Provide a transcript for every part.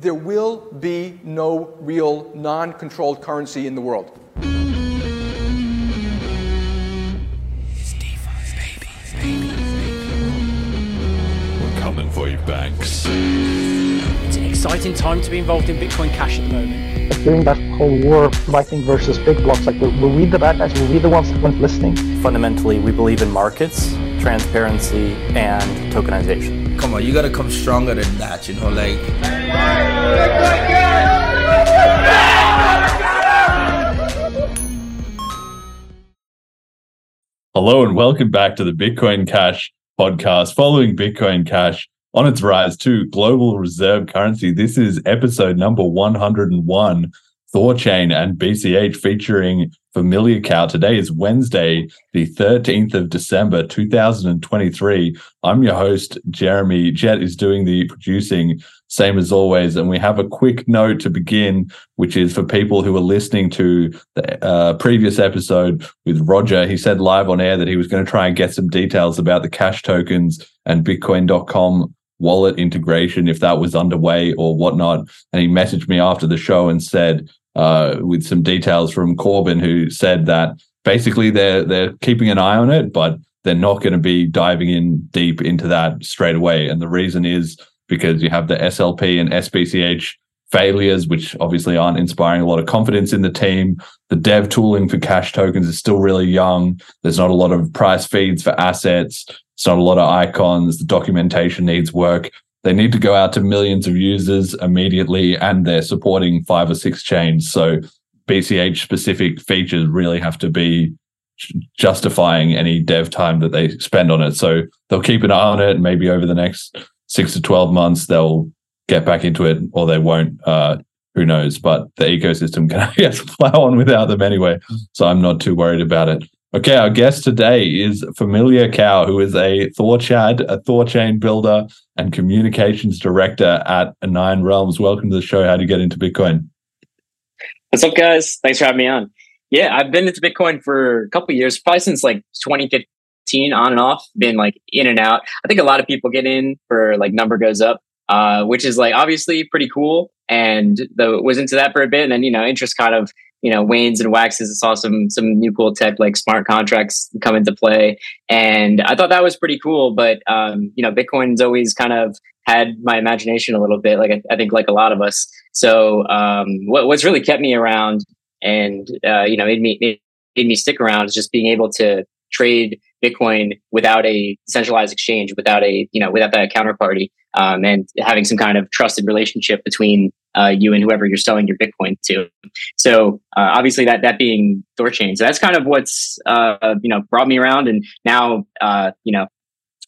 there will be no real non controlled currency in the world. We're coming for you, banks. It's an exciting time to be involved in Bitcoin Cash at the moment. During that whole war of Lightning versus big blocks, like were, were we the bad guys? Were we be the ones that weren't listening? Fundamentally, we believe in markets, transparency, and tokenization. Come on, you gotta come stronger than that, you know, like. Hello and welcome back to the Bitcoin Cash podcast. Following Bitcoin Cash on its rise to global reserve currency, this is episode number 101 Thorchain and BCH featuring Familiar Cow. Today is Wednesday, the 13th of December, 2023. I'm your host, Jeremy. Jet is doing the producing, same as always. And we have a quick note to begin, which is for people who are listening to the uh, previous episode with Roger. He said live on air that he was going to try and get some details about the cash tokens and Bitcoin.com wallet integration, if that was underway or whatnot. And he messaged me after the show and said, uh, with some details from Corbin, who said that basically they're they're keeping an eye on it, but they're not going to be diving in deep into that straight away. And the reason is because you have the SLP and SBCH failures, which obviously aren't inspiring a lot of confidence in the team. The dev tooling for cash tokens is still really young. There's not a lot of price feeds for assets. It's not a lot of icons. The documentation needs work. They need to go out to millions of users immediately, and they're supporting five or six chains. So BCH specific features really have to be justifying any dev time that they spend on it. So they'll keep an eye on it. Maybe over the next six to 12 months, they'll get back into it or they won't. Uh, who knows? But the ecosystem can, I guess, plow on without them anyway. So I'm not too worried about it. Okay, our guest today is Familiar Cow, who is a Thorchad, a Thorchain builder and communications director at Nine Realms. Welcome to the show. How you get into Bitcoin? What's up, guys? Thanks for having me on. Yeah, I've been into Bitcoin for a couple years, probably since like 2015, on and off. Been like in and out. I think a lot of people get in for like number goes up, uh, which is like obviously pretty cool. And the was into that for a bit, and then you know interest kind of you know wanes and waxes. I saw some some new cool tech like smart contracts come into play, and I thought that was pretty cool. But um, you know, Bitcoin's always kind of had my imagination a little bit, like I, I think like a lot of us. So um, what, what's really kept me around and uh, you know made me made, made me stick around is just being able to trade Bitcoin without a centralized exchange, without a you know without that counterparty, um, and having some kind of trusted relationship between uh, you and whoever you're selling your Bitcoin to. So uh, obviously that that being Thorchain. So that's kind of what's uh, you know brought me around, and now uh, you know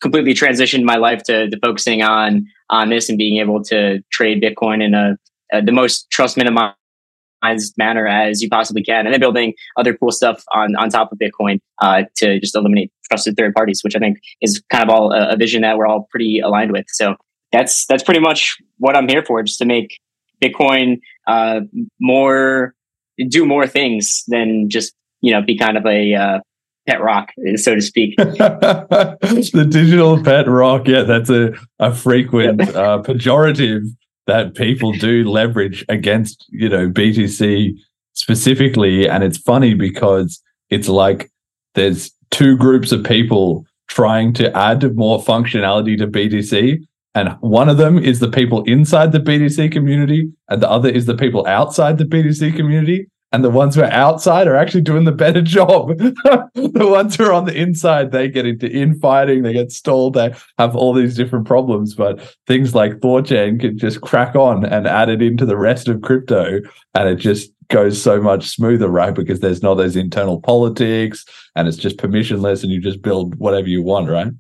completely transitioned my life to, to focusing on on this and being able to trade Bitcoin in a, a the most trust minimized manner as you possibly can, and then building other cool stuff on on top of Bitcoin uh, to just eliminate trusted third parties, which I think is kind of all a, a vision that we're all pretty aligned with. So that's that's pretty much what I'm here for, just to make Bitcoin uh, more do more things than just you know be kind of a uh, pet rock, so to speak. the digital pet rock, yeah, that's a a frequent uh, pejorative that people do leverage against you know BTC specifically, and it's funny because it's like there's two groups of people trying to add more functionality to BTC, and one of them is the people inside the BTC community, and the other is the people outside the BTC community. And the ones who are outside are actually doing the better job. the ones who are on the inside, they get into infighting, they get stalled, they have all these different problems. But things like Thorchain can just crack on and add it into the rest of crypto, and it just goes so much smoother, right? Because there's not those internal politics, and it's just permissionless, and you just build whatever you want, right?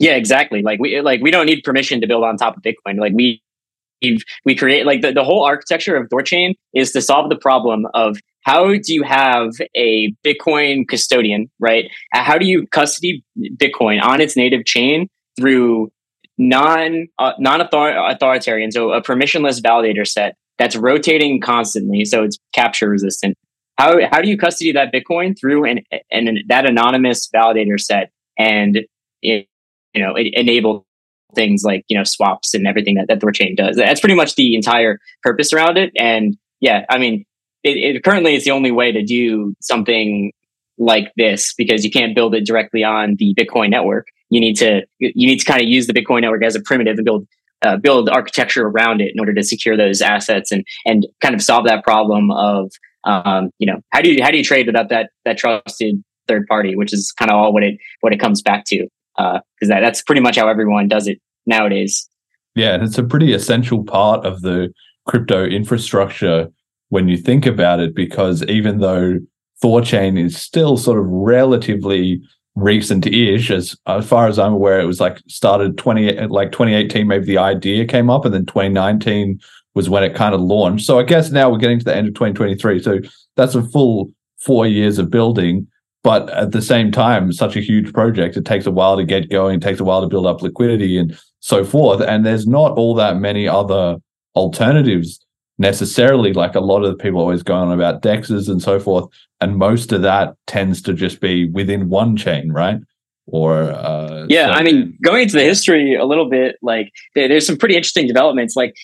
Yeah, exactly. Like we like we don't need permission to build on top of Bitcoin. Like we we create like the, the whole architecture of Thorchain is to solve the problem of how do you have a Bitcoin custodian, right? How do you custody Bitcoin on its native chain through non uh, non authoritarian, so a permissionless validator set that's rotating constantly, so it's capture resistant. How how do you custody that Bitcoin through an, an that anonymous validator set and it, you know enable things like you know swaps and everything that, that Thorchain does. That's pretty much the entire purpose around it. And yeah, I mean, it, it currently it's the only way to do something like this because you can't build it directly on the Bitcoin network. You need to you need to kind of use the Bitcoin network as a primitive and build uh, build architecture around it in order to secure those assets and and kind of solve that problem of um, you know how do you how do you trade without that that trusted third party, which is kind of all what it what it comes back to because uh, that, that's pretty much how everyone does it nowadays. Yeah, and it's a pretty essential part of the crypto infrastructure when you think about it, because even though Thorchain is still sort of relatively recent-ish, as as far as I'm aware, it was like started twenty like 2018, maybe the idea came up, and then 2019 was when it kind of launched. So I guess now we're getting to the end of 2023. So that's a full four years of building. But at the same time, such a huge project, it takes a while to get going, it takes a while to build up liquidity and so forth. And there's not all that many other alternatives necessarily. Like a lot of the people always going on about dexes and so forth. And most of that tends to just be within one chain, right? Or uh, yeah, so- I mean, going into the history a little bit, like there, there's some pretty interesting developments. Like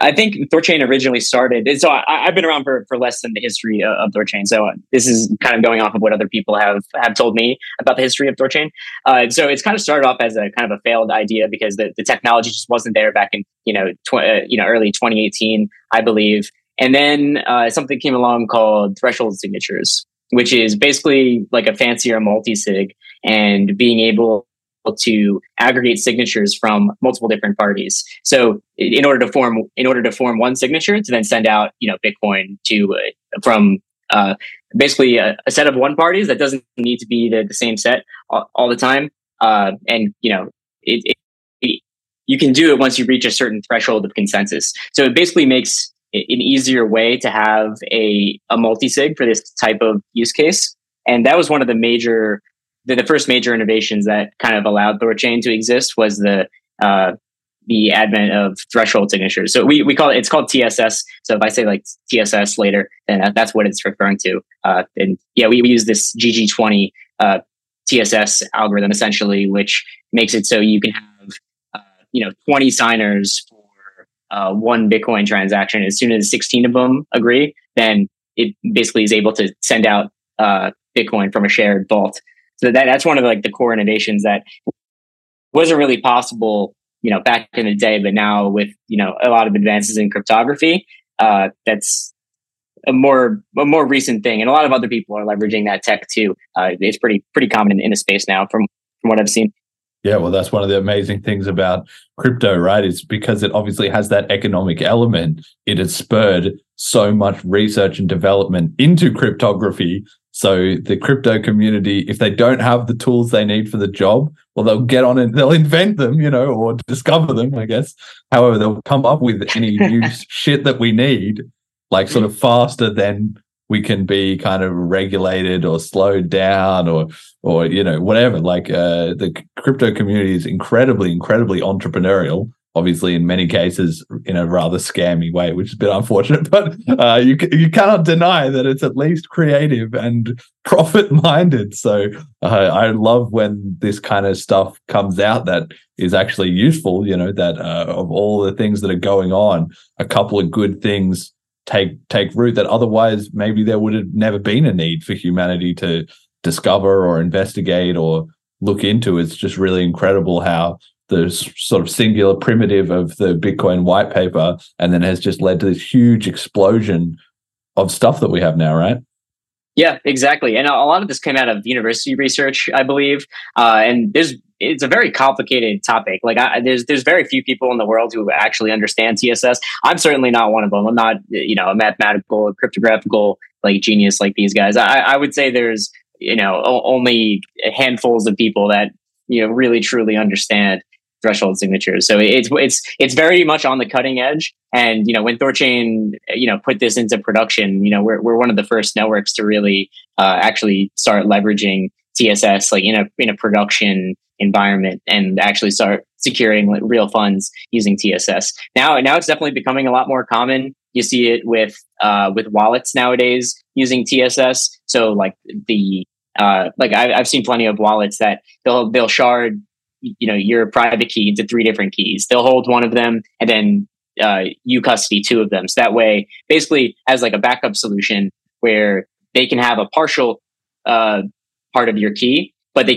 I think Thorchain originally started. So I, have been around for, for less than the history of, of Thorchain. So this is kind of going off of what other people have have told me about the history of Thorchain. Uh, so it's kind of started off as a kind of a failed idea because the, the technology just wasn't there back in you know tw- uh, you know early 2018, I believe. And then uh, something came along called threshold signatures, which is basically like a fancier multi sig and being able to aggregate signatures from multiple different parties. So in order to form in order to form one signature to then send out you know Bitcoin to uh, from uh, basically a, a, set of one parties that doesn't need to be the, the same set all, all the time. Uh, and you know it, it, it, you can do it once you reach a certain threshold of consensus. So it basically makes an easier way to have a, a multi-sig for this type of use case. And that was one of the major the, the first major innovations that kind of allowed Thorchain to exist was the uh, the advent of threshold signatures. So we, we call it, it's called TSS. So if I say like TSS later, then that's what it's referring to. Uh, and yeah, we, we use this GG20 uh, TSS algorithm essentially, which makes it so you can have, uh, you know, 20 signers for uh, one Bitcoin transaction. As soon as 16 of them agree, then it basically is able to send out uh, Bitcoin from a shared vault so that that's one of like the core innovations that wasn't really possible, you know, back in the day, but now with you know a lot of advances in cryptography, uh, that's a more a more recent thing, and a lot of other people are leveraging that tech too. Uh, it's pretty pretty common in, in the space now, from from what I've seen. Yeah, well, that's one of the amazing things about crypto, right? It's because it obviously has that economic element. It has spurred so much research and development into cryptography so the crypto community, if they don't have the tools they need for the job, well, they'll get on and they'll invent them, you know, or discover them, I guess. However, they'll come up with any new shit that we need, like sort of faster than we can be kind of regulated or slowed down or or you know whatever like uh, the crypto community is incredibly incredibly entrepreneurial obviously in many cases in a rather scammy way, which is a bit unfortunate. But uh, you you cannot deny that it's at least creative and profit minded. So uh, I love when this kind of stuff comes out that is actually useful. You know that uh, of all the things that are going on, a couple of good things take take root that otherwise maybe there would have never been a need for humanity to discover or investigate or look into. It's just really incredible how the sort of singular primitive of the Bitcoin white paper, and then has just led to this huge explosion of stuff that we have now, right? Yeah, exactly. And a lot of this came out of university research, I believe. Uh, and there's it's a very complicated topic. Like I, there's there's very few people in the world who actually understand TSS. I'm certainly not one of them. I'm not you know a mathematical, cryptographical like genius like these guys. I, I would say there's you know only handfuls of people that you know really truly understand threshold signatures. So it's it's it's very much on the cutting edge. And you know, when Thorchain you know put this into production, you know, we're we're one of the first networks to really uh, actually start leveraging TSS like in a in a production environment and actually start securing like, real funds using TSS. Now now it's definitely becoming a lot more common. You see it with uh, with wallets nowadays using TSS. So like the uh, like I, I've seen plenty of wallets that they'll they'll shard you know your private key into three different keys. They'll hold one of them, and then uh, you custody two of them. So that way, basically, as like a backup solution where they can have a partial uh, part of your key, but they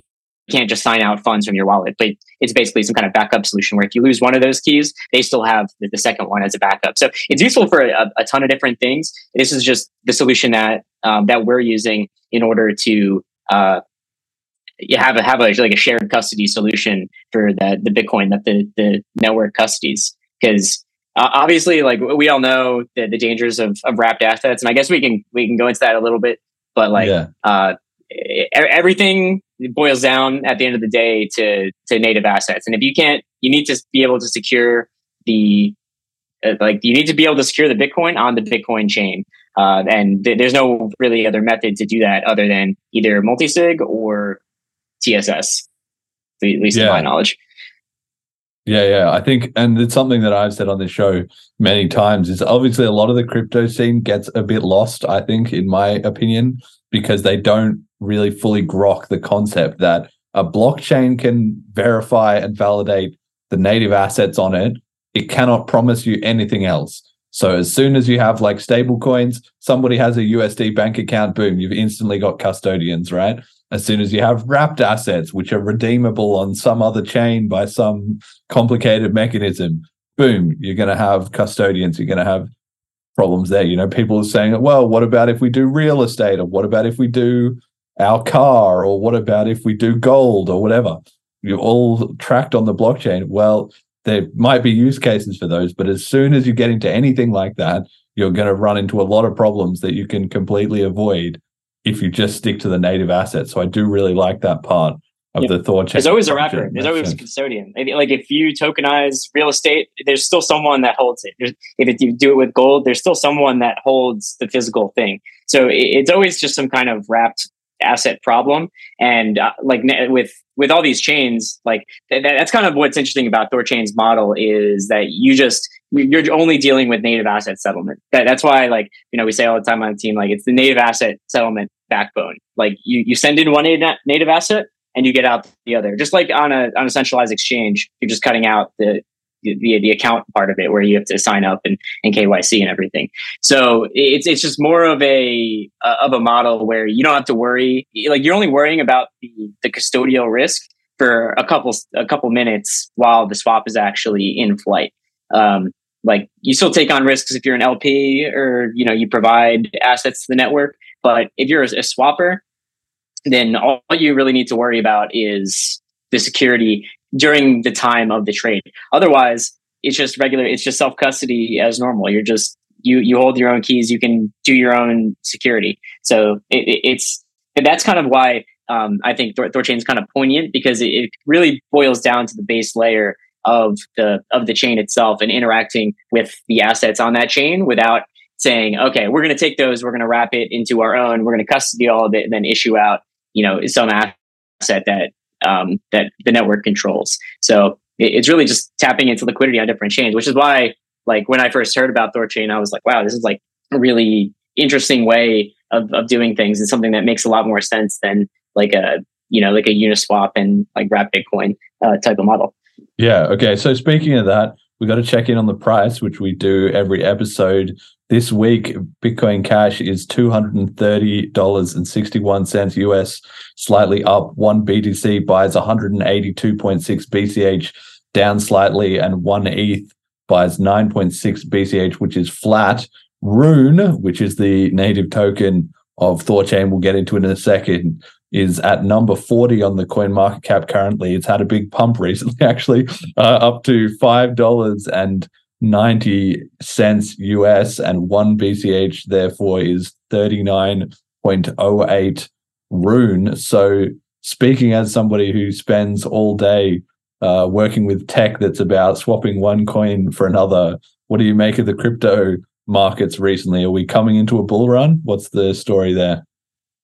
can't just sign out funds from your wallet. But it's basically some kind of backup solution where if you lose one of those keys, they still have the, the second one as a backup. So it's useful for a, a, ton of different things. This is just the solution that um, that we're using in order to uh, you have a have a like a shared custody solution for the the Bitcoin that the the network custodies. Because uh, obviously like we all know the, the dangers of, of wrapped assets and I guess we can we can go into that a little bit but like yeah. uh, everything boils down at the end of the day to to native assets. And if you can't you need to be able to secure the uh, like you need to be able to secure the bitcoin on the bitcoin chain. Uh, and th- there's no really other method to do that other than either multisig or tss at least yeah. to my knowledge yeah, yeah. I think, and it's something that I've said on this show many times is obviously a lot of the crypto scene gets a bit lost, I think, in my opinion, because they don't really fully grok the concept that a blockchain can verify and validate the native assets on it. It cannot promise you anything else. So as soon as you have like stable coins, somebody has a USD bank account, boom, you've instantly got custodians, right? As soon as you have wrapped assets, which are redeemable on some other chain by some complicated mechanism, boom, you're going to have custodians, you're going to have problems there. You know, people are saying, well, what about if we do real estate? Or what about if we do our car? Or what about if we do gold or whatever? You're all tracked on the blockchain. Well, there might be use cases for those, but as soon as you get into anything like that, you're going to run into a lot of problems that you can completely avoid if you just stick to the native asset. So I do really like that part of the Thor chain. There's always a wrapper. There's always a custodian. Like if you tokenize real estate, there's still someone that holds it. There's, if you do it with gold, there's still someone that holds the physical thing. So it's always just some kind of wrapped asset problem. And uh, like with with all these chains, like th- that's kind of what's interesting about Thorchain's model is that you just you're only dealing with native asset settlement. That, that's why, like you know, we say all the time on the team, like it's the native asset settlement backbone. Like you you send in one native asset and you get out the other. Just like on a on a centralized exchange, you're just cutting out the the, the account part of it where you have to sign up and, and KYC and everything. So it's it's just more of a uh, of a model where you don't have to worry. Like you're only worrying about the, the custodial risk for a couple a couple minutes while the swap is actually in flight. Um, like you still take on risks if you're an LP or you know you provide assets to the network. But if you're a, a swapper, then all you really need to worry about is the security during the time of the trade. Otherwise, it's just regular. It's just self custody as normal. You're just you you hold your own keys. You can do your own security. So it, it, it's that's kind of why um, I think Thor, Thorchain is kind of poignant because it, it really boils down to the base layer of the of the chain itself and interacting with the assets on that chain without saying, okay, we're going to take those, we're going to wrap it into our own, we're going to custody all of it, and then issue out, you know, some asset that um, that the network controls. So it, it's really just tapping into liquidity on different chains, which is why, like, when I first heard about Thorchain, I was like, wow, this is like a really interesting way of, of doing things and something that makes a lot more sense than like a, you know, like a Uniswap and like wrap Bitcoin uh, type of model. Yeah. Okay. So speaking of that, we got to check in on the price, which we do every episode. This week, Bitcoin Cash is $230.61 US, slightly up. One BTC buys 182.6 BCH, down slightly, and one ETH buys 9.6 BCH, which is flat. Rune, which is the native token of Thorchain, we'll get into it in a second, is at number 40 on the coin market cap currently. It's had a big pump recently, actually, uh, up to $5.90 US, and one BCH, therefore, is 39.08 Rune. So, speaking as somebody who spends all day uh, working with tech that's about swapping one coin for another, what do you make of the crypto markets recently? Are we coming into a bull run? What's the story there?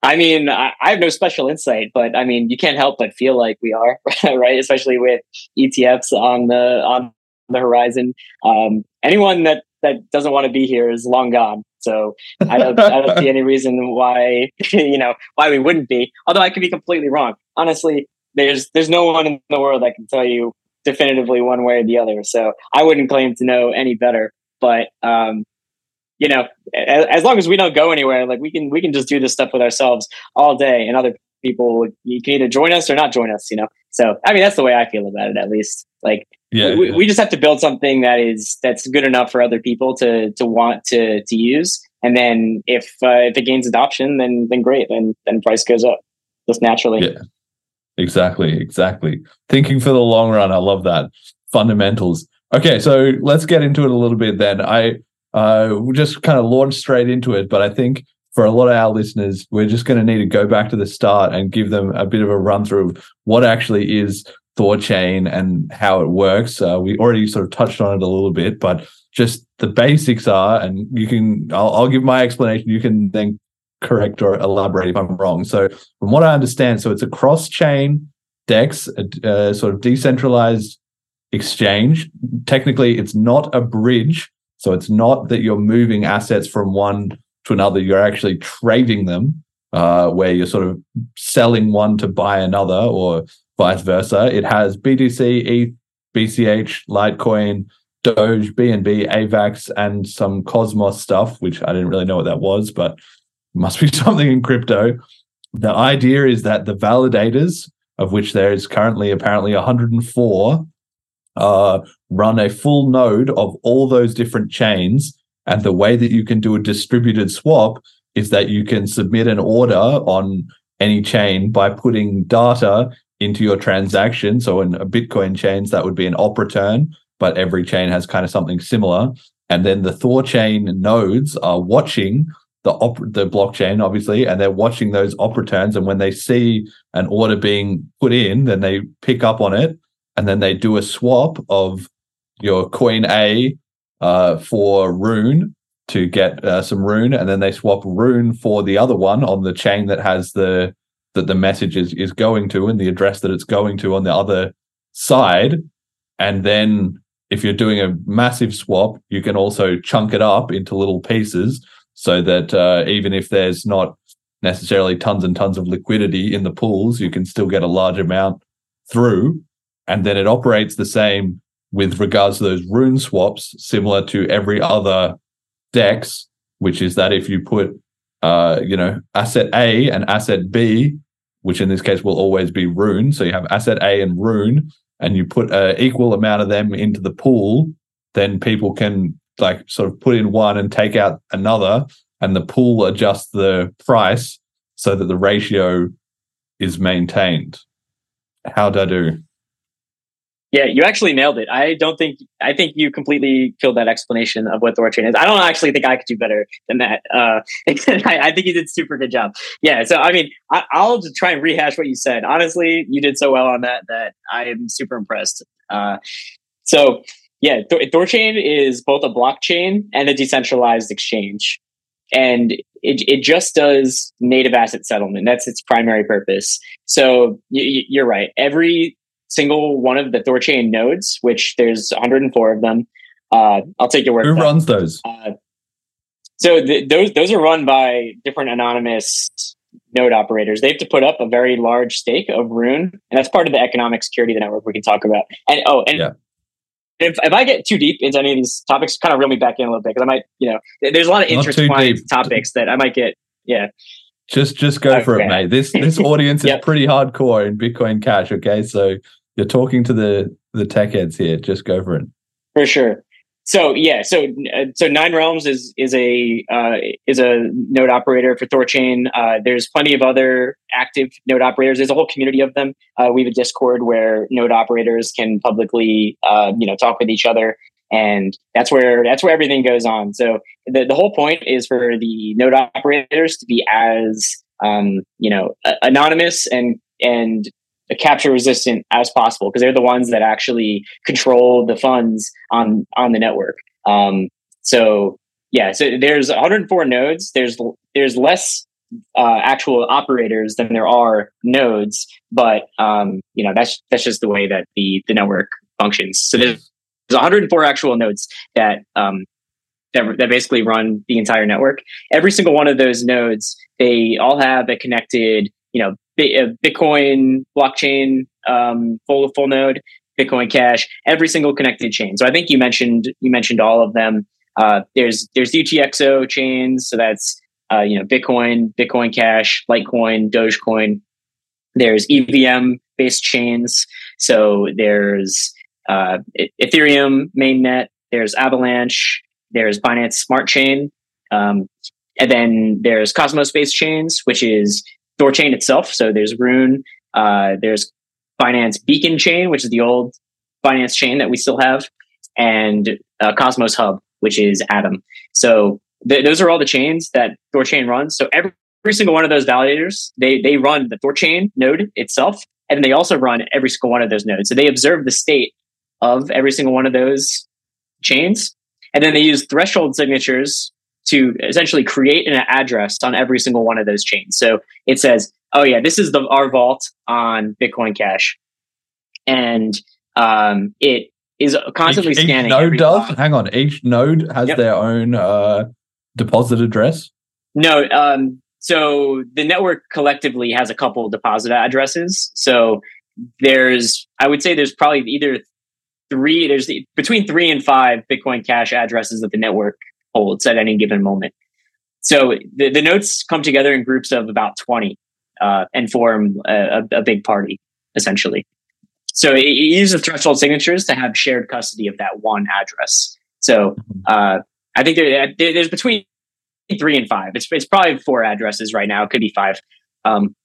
I mean, I, I, have no special insight, but I mean, you can't help but feel like we are, right? Especially with ETFs on the on the horizon. Um, anyone that that doesn't want to be here is long gone. So I don't I don't see any reason why you know why we wouldn't be. Although I could be completely wrong. Honestly, there's there's no one in the world that can tell you definitively one way or the other. So I wouldn't claim to know any better. But um, you know, as, as long as we don't go anywhere, like we can we can just do this stuff with ourselves all day, and other people you can either join us or not join us. You know, so I mean that's the way I feel about it. At least, like Yeah, we, yeah. we just have to build something that is that's good enough for other people to to want to to use. And then if uh, if it gains adoption, then then great, then then price goes up just naturally. Yeah. Exactly, exactly. Thinking for the long run, I love that. Fundamentals. Okay, so let's get into it a little bit then. I uh we'll just kind of launch straight into it, but I think for a lot of our listeners, we're just going to need to go back to the start and give them a bit of a run through of what actually is Thorchain and how it works. Uh, we already sort of touched on it a little bit, but just the basics are, and you can, I'll, I'll give my explanation. You can then correct or elaborate if I'm wrong. So, from what I understand, so it's a cross chain DEX, a, a sort of decentralized exchange. Technically, it's not a bridge. So, it's not that you're moving assets from one to another, you're actually trading them, uh, where you're sort of selling one to buy another or vice versa. It has BTC, ETH, BCH, Litecoin, Doge, BNB, AVAX, and some Cosmos stuff, which I didn't really know what that was, but must be something in crypto. The idea is that the validators, of which there is currently apparently 104, uh, run a full node of all those different chains. And the way that you can do a distributed swap is that you can submit an order on any chain by putting data into your transaction. So in a Bitcoin chains, that would be an op return, but every chain has kind of something similar. And then the Thor chain nodes are watching the op- the blockchain, obviously, and they're watching those op returns. And when they see an order being put in, then they pick up on it, and then they do a swap of your coin A uh, for Rune to get uh, some Rune, and then they swap Rune for the other one on the chain that has the that the message is is going to and the address that it's going to on the other side, and then if you're doing a massive swap, you can also chunk it up into little pieces so that uh, even if there's not necessarily tons and tons of liquidity in the pools, you can still get a large amount through. And then it operates the same with regards to those rune swaps, similar to every other DEX, which is that if you put, uh, you know, asset A and asset B, which in this case will always be rune. So you have asset A and rune, and you put an equal amount of them into the pool, then people can like sort of put in one and take out another, and the pool adjusts the price so that the ratio is maintained. How'd I do? Yeah, you actually nailed it. I don't think I think you completely killed that explanation of what Thorchain is. I don't actually think I could do better than that. Uh, I, I think you did super good job. Yeah, so I mean, I, I'll just try and rehash what you said. Honestly, you did so well on that that I am super impressed. Uh, so yeah, Th- Thorchain is both a blockchain and a decentralized exchange, and it it just does native asset settlement. That's its primary purpose. So y- y- you're right. Every single one of the Thorchain nodes, which there's 104 of them. Uh, I'll take your word. Who for that. runs those? Uh, so th- those those are run by different anonymous node operators. They have to put up a very large stake of Rune, and that's part of the economic security of the network we can talk about. And oh, and Yeah. if, if I get too deep into any of these topics, kind of reel me back in a little bit because I might, you know, there's a lot of intertwined topics that I might get. Yeah, Just just go for it, mate. This this audience is pretty hardcore in Bitcoin Cash. Okay, so you're talking to the the tech heads here. Just go for it. for sure. So yeah, so uh, so Nine Realms is is a uh, is a node operator for Thorchain. Uh, there's plenty of other active node operators. There's a whole community of them. Uh, we have a Discord where node operators can publicly uh, you know talk with each other, and that's where that's where everything goes on. So the the whole point is for the node operators to be as um, you know anonymous and and capture resistant as possible because they're the ones that actually control the funds on on the network. Um, so yeah, so there's 104 nodes. There's there's less uh, actual operators than there are nodes, but um, you know that's that's just the way that the the network functions. So there's there's 104 actual nodes that um, that that basically run the entire network. Every single one of those nodes, they all have a connected you know Bitcoin blockchain, um, full full node, Bitcoin Cash, every single connected chain. So I think you mentioned you mentioned all of them. Uh, there's there's UTXO chains, so that's uh, you know Bitcoin, Bitcoin Cash, Litecoin, Dogecoin. There's EVM based chains, so there's uh, Ethereum mainnet. There's Avalanche. There's Binance Smart Chain, um, and then there's Cosmos based chains, which is Thorchain itself. So there's Rune. Uh, there's Binance Beacon Chain, which is the old Binance chain that we still have, and uh, Cosmos Hub, which is Atom. So th- those are all the chains that Thorchain runs. So every, every single one of those validators, they they run the Thorchain node itself, and they also run every single one of those nodes. So they observe the state of every single one of those chains, and then they use threshold signatures to essentially create an address on every single one of those chains. So it says, "Oh yeah, this is the our vault on Bitcoin Cash," and um, it is constantly each, scanning. Each node does. block. Hang on. Each node has Yep. their own uh, deposit address. No, um, so the network collectively has a couple deposit addresses. So there's, I would say, there's probably either three. There's the, between three and five Bitcoin Cash addresses that the network holds at any given moment. So the, the nodes come together in groups of about twenty uh, and form a, a, big party, essentially. So it, it uses threshold signatures to have shared custody of that one address. So uh, I think there, there- there's between three and five. It's it's probably four addresses right now. It could be five. Um,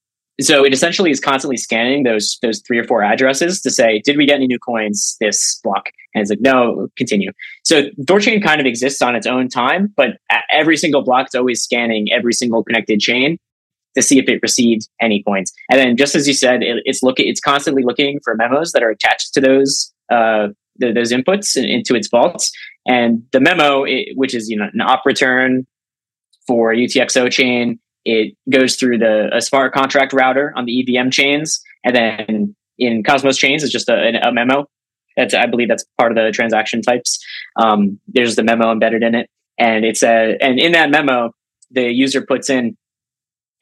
so it essentially is constantly scanning those those three or four addresses to say, did we get any new coins this block? And it's like, no, continue. So Thorchain kind of exists on its own time, but every single block is always scanning every single connected chain to see if it received any coins. And then, just as you said, it, it's looking, it's constantly looking for memos that are attached to those uh, th- those inputs in- into its vaults. And the memo, it, which is you know an op return for UTXO chain, it goes through the a smart contract router on the EVM chains, and then in Cosmos chains, it's just a, a memo. That's I believe that's part of the transaction types. Um, there's the memo embedded in it, and it's a and in that memo, the user puts in,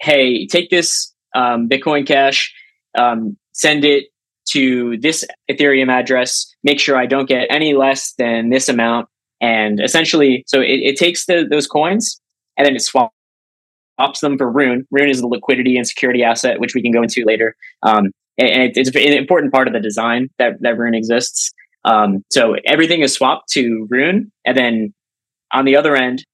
"Hey, take this um, Bitcoin Cash, um, send it to this Ethereum address. Make sure I don't get any less than this amount." And essentially, so it, it takes the, those coins and then it swaps swaps them for Rune. Rune is the liquidity and security asset, which we can go into later. Um, and and it's an important part of the design that, that Rune exists. Um, so everything is swapped to Rune, and then on the other end,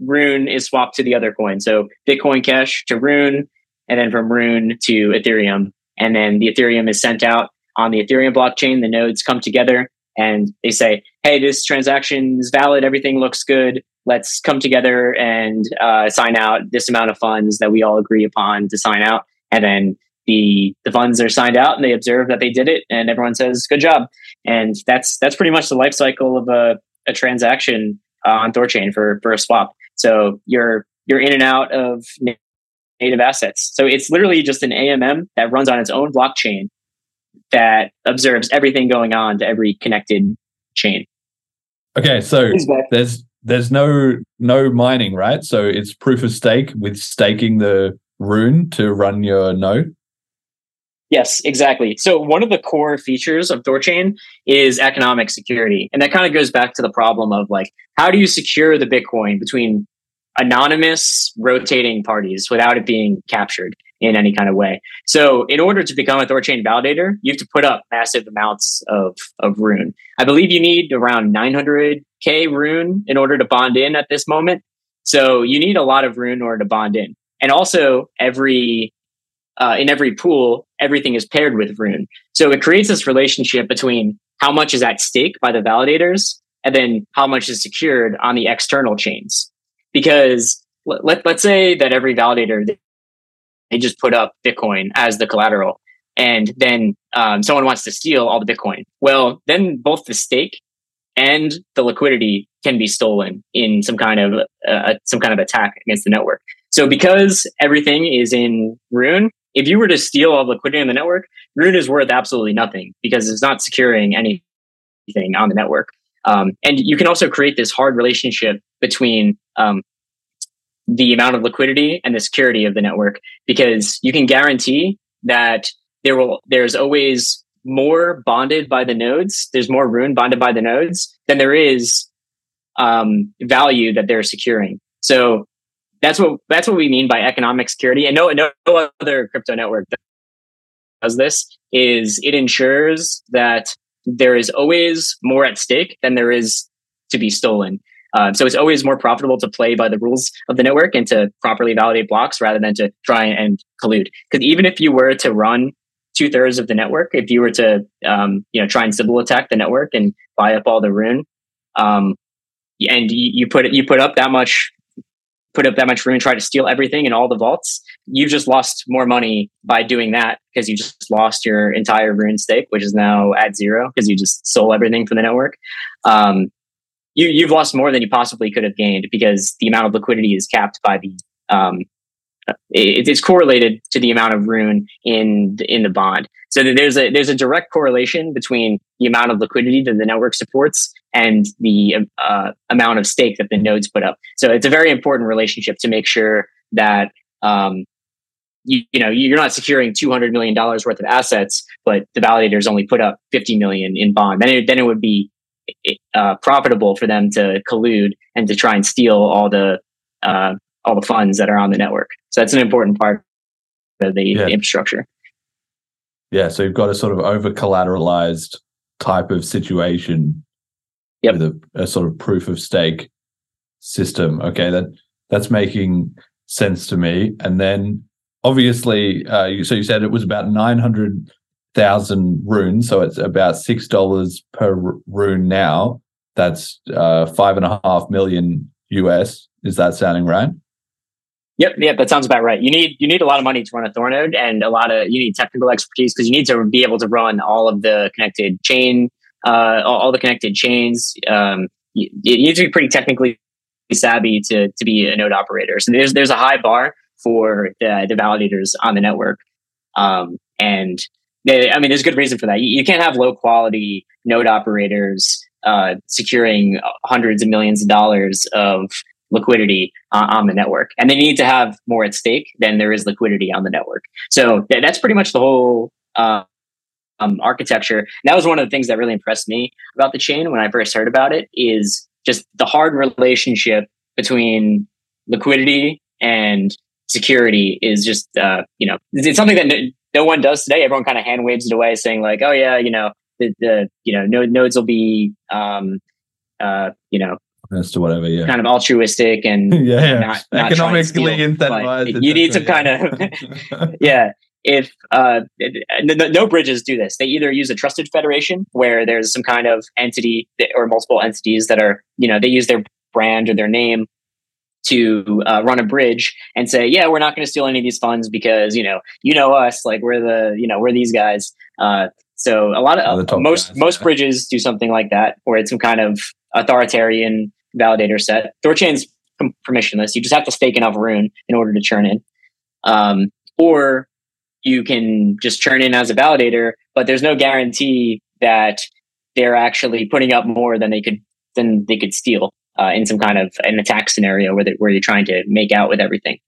Rune is swapped to the other coin. So Bitcoin Cash to Rune, and then from Rune to Ethereum, and then the Ethereum is sent out on the Ethereum blockchain. The nodes come together and they say, "Hey, this transaction is valid. Everything looks good. Let's come together and uh, sign out this amount of funds that we all agree upon to sign out." And then the the funds are signed out, and they observe that they did it, and everyone says, "Good job." And that's that's pretty much the life cycle of a, a transaction uh, on Thorchain for for a swap. So you're you're in and out of native assets. So it's literally just an AMM that runs on its own blockchain that observes everything going on to every connected chain. Okay, so there's there's no no mining, right? So it's proof of stake with staking the rune to run your node. Yes, exactly. So one of the core features of Thorchain is economic security. And that kind of goes back to the problem of like, how do you secure the Bitcoin between anonymous rotating parties without it being captured in any kind of way? So in order to become a Thorchain validator, you have to put up massive amounts of, of rune. I believe you need around 900K rune in order to bond in at this moment. So you need a lot of rune in order to bond in. And also every uh, in every pool, everything is paired with Rune. So it creates this relationship between how much is at stake by the validators and then how much is secured on the external chains. Because let, let, let's say that every validator, they just put up Bitcoin as the collateral and then um, someone wants to steal all the Bitcoin. Well, then both the stake and the liquidity can be stolen in some kind of uh, some kind of attack against the network. So because everything is in Rune, if you were to steal all the liquidity on the network, Rune is worth absolutely nothing because it's not securing anything on the network. Um, and you can also create this hard relationship between um, the amount of liquidity and the security of the network because you can guarantee that there will there's always more bonded by the nodes. There's more rune bonded by the nodes than there is um, value that they're securing. So that's what that's what we mean by economic security. And no no other crypto network does this. Is it ensures that there is always more at stake than there is to be stolen. Uh, so it's always more profitable to play by the rules of the network and to properly validate blocks rather than to try and collude. Because even if you were to run two thirds of the network, if you were to um, you know try and Sybil attack the network and buy up all the rune, um, and you, you put you put up that much put up that much rune, try to steal everything in all the vaults, you've just lost more money by doing that because you just lost your entire rune stake, which is now at zero because you just stole everything from the network. Um, you, you've lost more than you possibly could have gained because the amount of liquidity is capped by the um, it, it's correlated to the amount of rune in in the bond. So there's a there's a direct correlation between the amount of liquidity that the network supports and the uh, amount of stake that the nodes put up. So it's a very important relationship to make sure that um, you, you know you're not securing 200 million dollars worth of assets, but the validators only put up 50 million in bond. Then it, then it would be uh, profitable for them to collude and to try and steal all the uh, all the funds that are on the network. So that's an important part of the, yeah. the infrastructure. Yeah, so you've got a sort of over collateralized type of situation yep. with a, a, sort of proof of stake system. Okay, that that's making sense to me. And then obviously, uh, you, so you said it was about nine hundred thousand runes, so it's about six dollars per rune now. That's uh, five and a half million US. Is that sounding right? Yep, yep, that sounds about right. You need you need a lot of money to run a Thor node, and a lot of you need technical expertise because you need to be able to run all of the connected chain, uh, all, all the connected chains. Um, you, you, need to be pretty technically savvy to to be a node operator. So there's there's a high bar for the, the validators on the network, um, and I mean there's good reason for that. You, you can't have low quality node operators uh, securing hundreds of millions of dollars of liquidity uh, on the network. And they need to have more at stake than there is liquidity on the network. So th- that's pretty much the whole uh, um, architecture. And that was one of the things that really impressed me about the chain when i first heard about it is just the hard relationship between liquidity and security is just uh, you know it's something that no, one does today everyone kind of hand waves it away saying like oh yeah you know the, the you know nodes will be um, uh, you know as to whatever, yeah, kind of altruistic and yeah, yeah. Not, not economically incentivized. You need some kind of yeah. If uh, no bridges do this, they either use a trusted federation where there's some kind of entity that, or multiple entities that are you know they use their brand or their name to uh, run a bridge and say, yeah, we're not going to steal any of these funds because you know you know us, like we're the you know we're these guys. Uh, so a lot of uh, most guys, most yeah. bridges do something like that, where it's some kind of authoritarian validator set. Thorchain's permissionless. You just have to stake enough rune in order to churn in. Um, or you can just churn in as a validator, but there's no guarantee that they're actually putting up more than they could than they could steal uh, in some kind of an attack scenario where, where you're trying to make out with everything.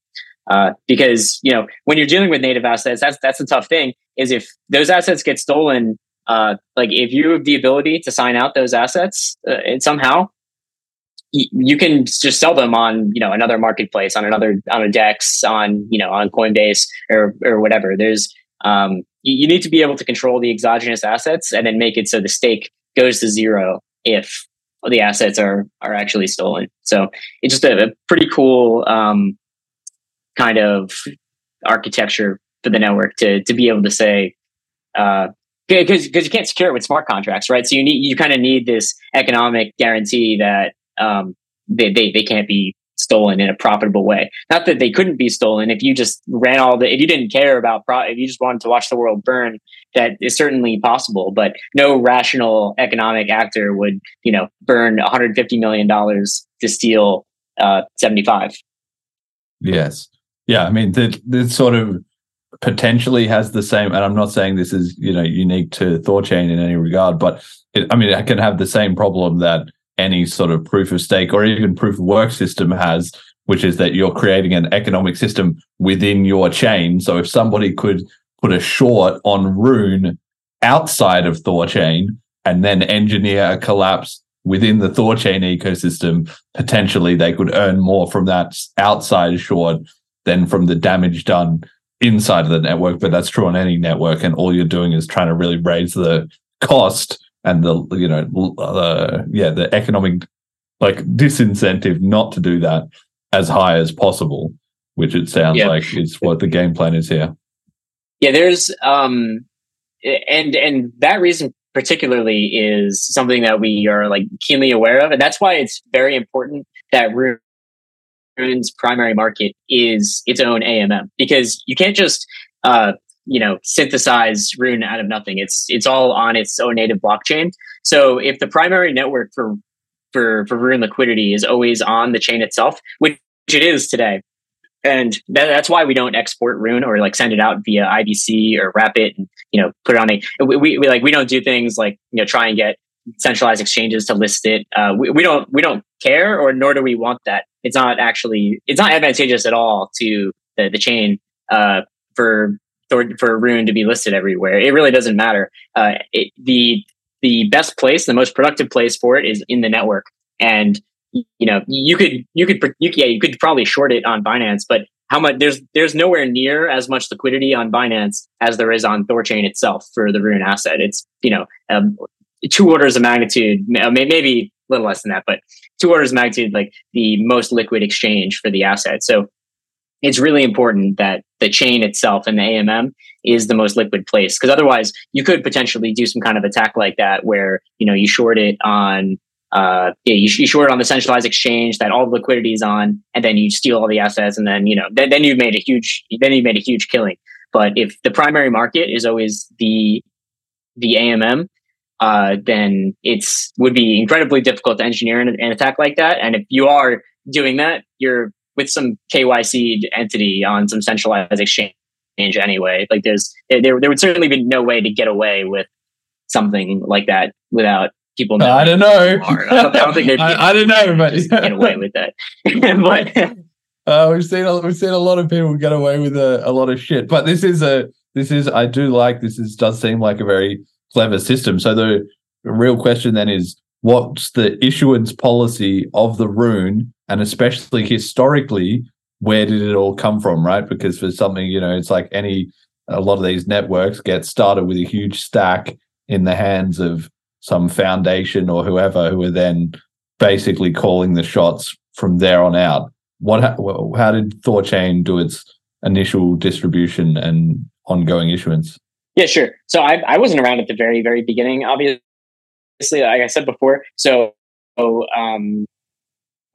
Uh, because you know when you're dealing with native assets, that's that's a tough thing. Is if those assets get stolen, uh, like if you have the ability to sign out those assets uh, somehow, you can just sell them on you know another marketplace on another on a dex on you know on coinbase or or whatever there's um, you, need to be able to control the exogenous assets and then make it so the stake goes to zero if the assets are are actually stolen so it's just a, a pretty cool um, kind of architecture for the network to to be able to say uh, because because you can't secure it with smart contracts, right? So you need you kind of need this economic guarantee that um, they, they they can't be stolen in a profitable way. Not that they couldn't be stolen if you just ran all the if you didn't care about pro, if you just wanted to watch the world burn. That is certainly possible, but no rational economic actor would you know burn 150 million dollars to steal uh, 75. Yes, yeah. I mean, this sort of potentially has the same, and I'm not saying this is you know unique to Thorchain in any regard, but it, I mean, it can have the same problem that any sort of proof of stake or even proof of work system has, which is that you're creating an economic system within your chain. So if somebody could put a short on Rune outside of Thorchain and then engineer a collapse within the Thorchain ecosystem, potentially they could earn more from that outside short than from the damage done inside of the network. But that's true on any network, and all you're doing is trying to really raise the cost and the you know the yeah the economic like disincentive not to do that as high as possible, which it sounds Yeah. like is what the game plan is here. Yeah, there's um and and that reason particularly is something that we are like keenly aware of, and that's why it's very important that Ru- Rune's primary market is its own AMM because you can't just uh you know synthesize Rune out of nothing. It's it's all on its own native blockchain. So if the primary network for for for Rune liquidity is always on the chain itself, which it is today, and that, that's why we don't export Rune or like send it out via IBC or wrap it and you know put it on a. We, we, like we don't do things like you know try and get centralized exchanges to list it. Uh, we, we don't we don't care or nor do we want that. It's not actually it's not advantageous at all to the, the chain uh, for for for Rune to be listed everywhere. It really doesn't matter. Uh, it, the the best place, the most productive place for it is in the network. And you know, you could you could you, yeah, you could probably short it on Binance, but how much there's there's nowhere near as much liquidity on Binance as there is on Thorchain itself for the Rune asset. It's you know um, two orders of magnitude, may- maybe a little less than that, but two orders of magnitude like the most liquid exchange for the asset. So it's really important that the chain itself and the AMM is the most liquid place because otherwise you could potentially do some kind of attack like that where you know you short it on uh yeah, you, you short it on the centralized exchange that all the liquidity is on and then you steal all the assets and then you know then, then you've made a huge then you made a huge killing but if the primary market is always the the AMM uh then it's would be incredibly difficult to engineer an, an attack like that and if you are doing that you're with some KYC entity on some centralized exchange anyway. Like there's there there would certainly be no way to get away with something like that without people knowing. I don't know. who you are. I don't, I don't think I, I don't know, but get away with that. but Uh, we've seen a, we've seen a lot of people get away with a, a lot of shit, but this is a this is I do like this is does seem like a very clever system. So the real question then is what's the issuance policy of the rune, and especially historically, where did it all come from, right? Because for something you know, it's like any a lot of these networks get started with a huge stack in the hands of some foundation or whoever who are then basically calling the shots from there on out what ha- how did Thorchain do its initial distribution and ongoing issuance? yeah, sure. So I I wasn't around at the very very beginning, obviously, like I said before. So um,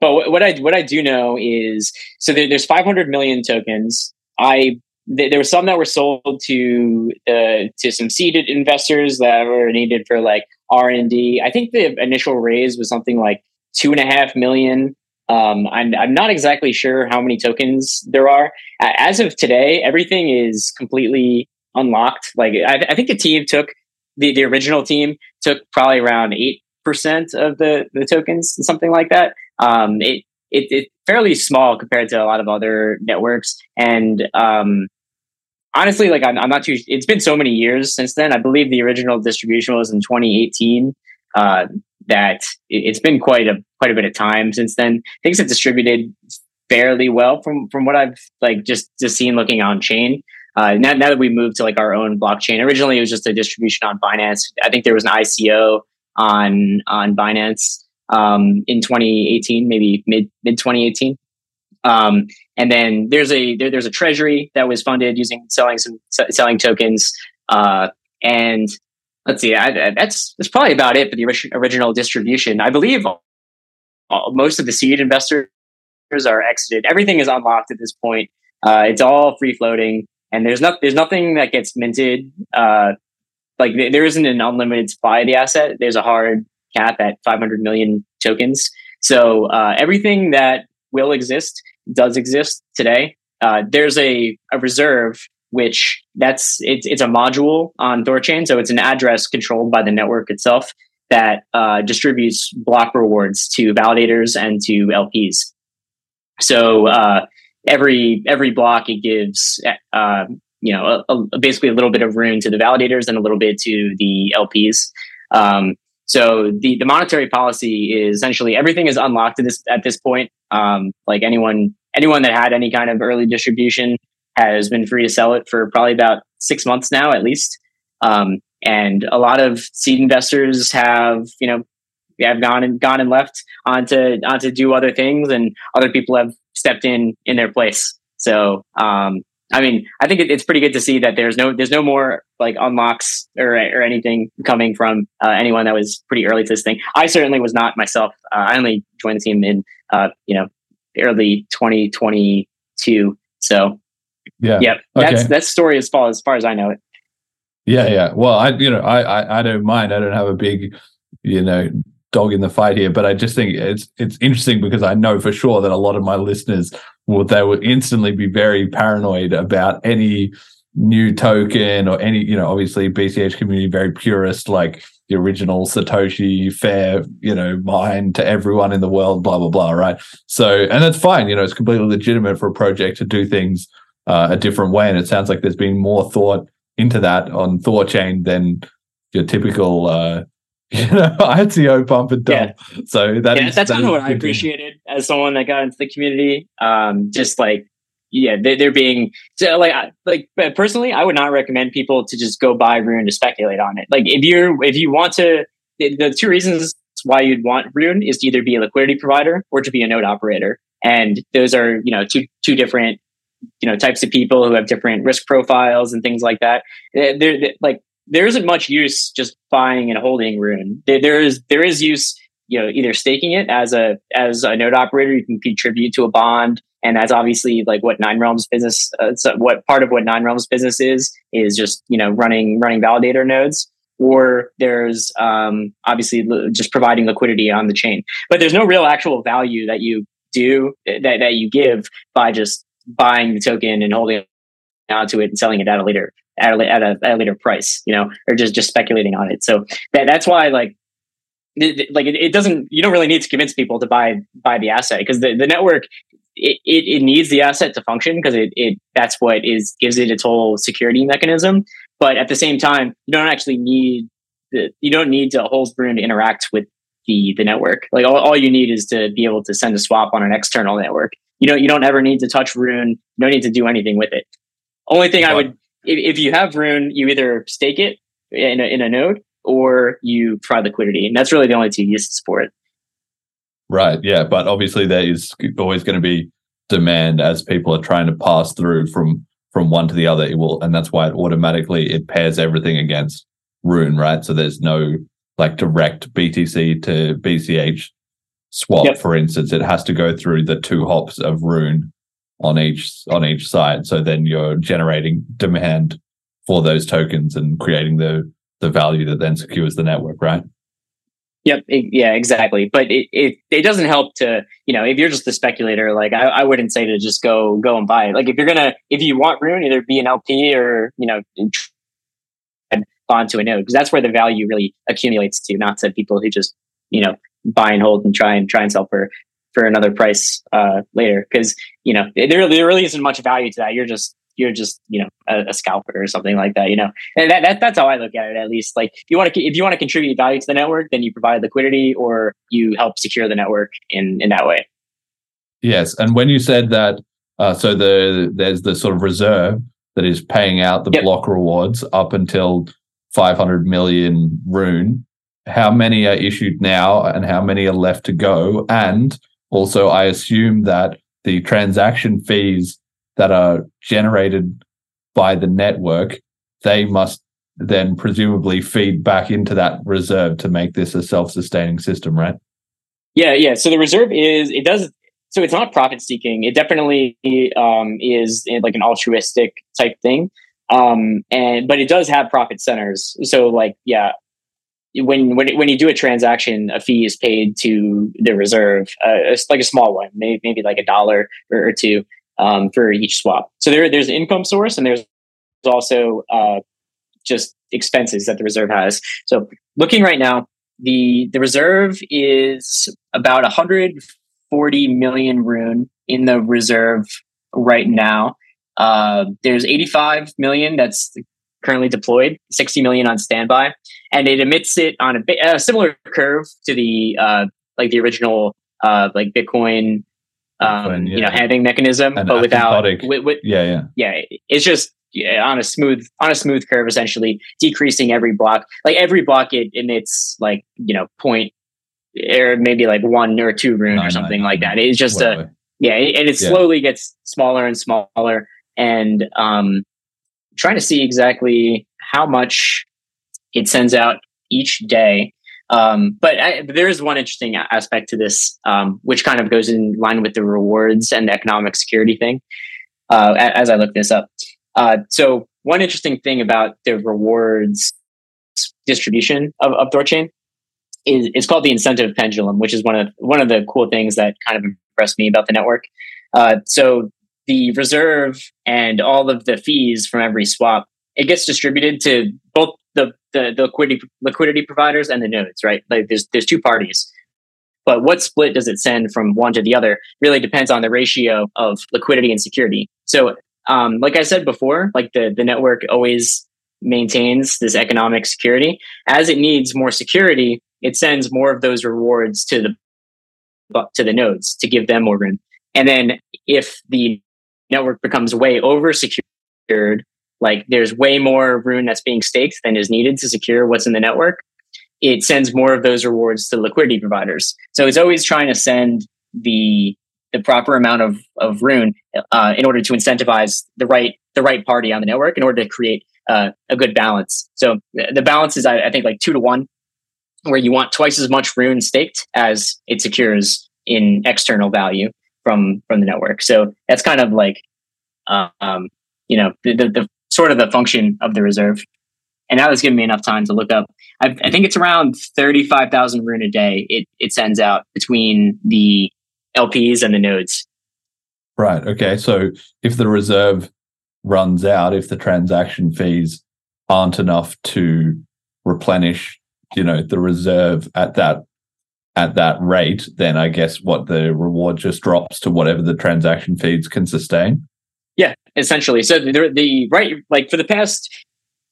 but what I what I do know is so there, there's 500 million tokens. I th- there were some that were sold to uh, to some seeded investors that were needed for like R and D. I think the initial raise was something like two and a half million. Um, I'm I'm not exactly sure how many tokens there are. As of today, everything is completely unlocked. Like I, I think the team took the the original team took probably around eight percent of the the tokens, something like that. Um, it it it's fairly small compared to a lot of other networks, and um, honestly, like I'm, I'm not too. It's been so many years since then. I believe the original distribution was in 2018. Uh, that it, it's been quite a quite a bit of time since then. Things have distributed fairly well from from what I've like just just seen looking on chain. Uh, now, now that we moved to like our own blockchain, originally it was just a distribution on Binance. I think there was an ICO on on Binance um, in 2018, maybe mid mid 2018. Um, and then there's a there, there's a treasury that was funded using selling some selling tokens. Uh, and let's see, I, that's that's probably about it for the orig- original distribution. I believe most of the seed investors are exited. Everything is unlocked at this point. Uh, it's all free floating, and there's not there's nothing that gets minted. Uh, like there isn't an unlimited supply of the asset. There's a hard cap at 500 million tokens. So uh, everything that will exist does exist today. Uh, there's a, a reserve which that's it's it's a module on Thorchain, so it's an address controlled by the network itself that uh, distributes block rewards to validators and to LPs. So uh, every every block it gives uh, you know, a, a, basically a little bit of rune to the validators and a little bit to the LPs. Um, so the, the monetary policy is essentially everything is unlocked at this at this point. Um, like anyone anyone that had any kind of early distribution has been free to sell it for probably about six months now at least. Um, and a lot of seed investors have you know have gone and gone and left on to on to do other things, and other people have stepped in in their place. So um, I mean, I think it, it's pretty good to see that there's no there's no more like unlocks or or anything coming from uh, anyone that was pretty early to this thing. I certainly was not myself. Uh, I only joined the team in uh, you know early 2022. So yeah, yep, okay. that's that's story as far as far as I know it. Yeah, yeah. Well, I you know I, I I don't mind. I don't have a big you know dog in the fight here, but I just think it's it's interesting because I know for sure that a lot of my listeners will they will instantly be very paranoid about any new token or any you know obviously BCH community very purist like the original Satoshi fair you know mine to everyone in the world blah blah blah right so and that's fine you know it's completely legitimate for a project to do things uh, a different way and it sounds like there's been more thought into that on Thorchain than your typical uh, you know, ICO pump and dump. Yeah. So that yeah, is, that's kind of what I appreciated as someone that got into the community. Um, just like, yeah, they, are being like, like personally, I would not recommend people to just go buy Rune to speculate on it. Like, if you're, if you want to, the, two reasons why you'd want Rune is to either be a liquidity provider or to be a node operator, and those are you know two two different you know types of people who have different risk profiles and things like that. Eh, they're, they're like there isn't much use just buying and holding Rune. There, there is there is use, you know, either staking it as a as a node operator, you can contribute to a bond, and that's obviously like what Nine Realms business. Uh, so what part of what Nine Realms business is is just you know running running validator nodes. Or there's um, obviously just providing liquidity on the chain, but there's no real actual value that you do that that you give by just buying the token and holding onto it and selling it at a later at a, at a, at a later price, you know, or just just speculating on it. So that, that's why like like it, doesn't you don't really need to convince people to buy buy the asset because the, the network it, it, it needs the asset to function because it, it that's what is gives it its whole security mechanism. But at the same time you don't actually need the, you don't need to hold Rune to interact with the the network. Like all, all you need is to be able to send a swap on an external network. You don't you don't ever need to touch rune. You don't need to do anything with it. Only thing i would if, if you have Rune, you either stake it in a, in a node or you provide liquidity. And that's really the only two uses for it. Right. Yeah. But obviously there is always going to be demand as people are trying to pass through from from one to the other. It will and that's why it automatically it pairs everything against Rune, right? So there's no like direct BTC to BCH swap, yep. for instance. It has to go through the two hops of Rune on each on each side. So then you're generating demand for those tokens and creating the the value that then secures the network, right? Yep. Yeah, exactly. But it, it, it doesn't help to, you know, if you're just a speculator, like I, I wouldn't say to just go, go and buy it. Like if you're going to, if you want Rune, either be an LP or, you know, bond to a node because that's where the value really accumulates to, not to people who just, you know, buy and hold and try and try and sell for for another price uh, later because you know there, there really isn't much value to that. You're just you're just you know a, a, scalper or something like that. You know, and that, that that's how I look at it. At least like if you want to if you want to contribute value to the network, then you provide liquidity or you help secure the network in in that way. Yes, and when you said that, uh, so the there's the sort of reserve that is paying out the yep. block rewards up until 500 million rune. How many are issued now, and how many are left to go? And also, I assume that the transaction fees that are generated by the network, they must then presumably feed back into that reserve to make this a self-sustaining system, right? Yeah, yeah. So the reserve is it does so it's not profit seeking. It definitely um, is like an altruistic type thing, um, and but it does have profit centers. So like yeah, when when when you do a transaction, a fee is paid to the reserve. Uh, like a small one, maybe maybe like a dollar or two um, for each swap. So there there's an income source, and there's also uh, just expenses that the reserve has. So looking right now, the the reserve is about 140 million rune in the reserve right now. Uh, there's 85 million that's currently deployed, 60 million on standby, and it emits it on a, a similar curve to the uh, like the original uh, like Bitcoin, um, Bitcoin, you know, yeah. halving mechanism, An but without asymptotic- with, with, Yeah, yeah. yeah, it's just yeah, on a smooth on a smooth curve, essentially decreasing every block. Like every block, it emits like you know point or maybe like one or two rune Nine, or something nine, like nine, that. It's just a yeah, and it Yeah. slowly gets smaller and smaller. And um, trying to see exactly how much it sends out each day. Um, but I, there is one interesting aspect to this, um, which kind of goes in line with the rewards and the economic security thing. Uh, as I look this up, uh, so one interesting thing about the rewards distribution of, of Thorchain is it's called the incentive pendulum, which is one of one of the cool things that kind of impressed me about the network. Uh, so the reserve and all of the fees from every swap it gets distributed to the, the, the liquidity liquidity providers and the nodes, right? Like there's there's two parties. But what split does it send from one to the other really depends on the ratio of liquidity and security. So um, like I said before, like the, the network always maintains this economic security. As it needs more security, it sends more of those rewards to the to the nodes to give them more room. And then if the network becomes way over secured, like there's way more rune that's being staked than is needed to secure what's in the network, it sends more of those rewards to liquidity providers. So it's always trying to send the the proper amount of of rune uh, in order to incentivize the right the right party on the network in order to create uh, a good balance. So the balance is I, I think like two to one, where you want twice as much rune staked as it secures in external value from from the network. So that's kind of like um, you know the, the sort of the function of the reserve. And that was giving me enough time to look up. I, I think it's around thirty five thousand rune a day. It it sends out between the LPs and the nodes. Right. Okay. So if the reserve runs out, if the transaction fees aren't enough to replenish, you know, the reserve at that at that rate, then I guess what the reward just drops to whatever the transaction fees can sustain. Yeah, essentially. So the, the right, like for the past,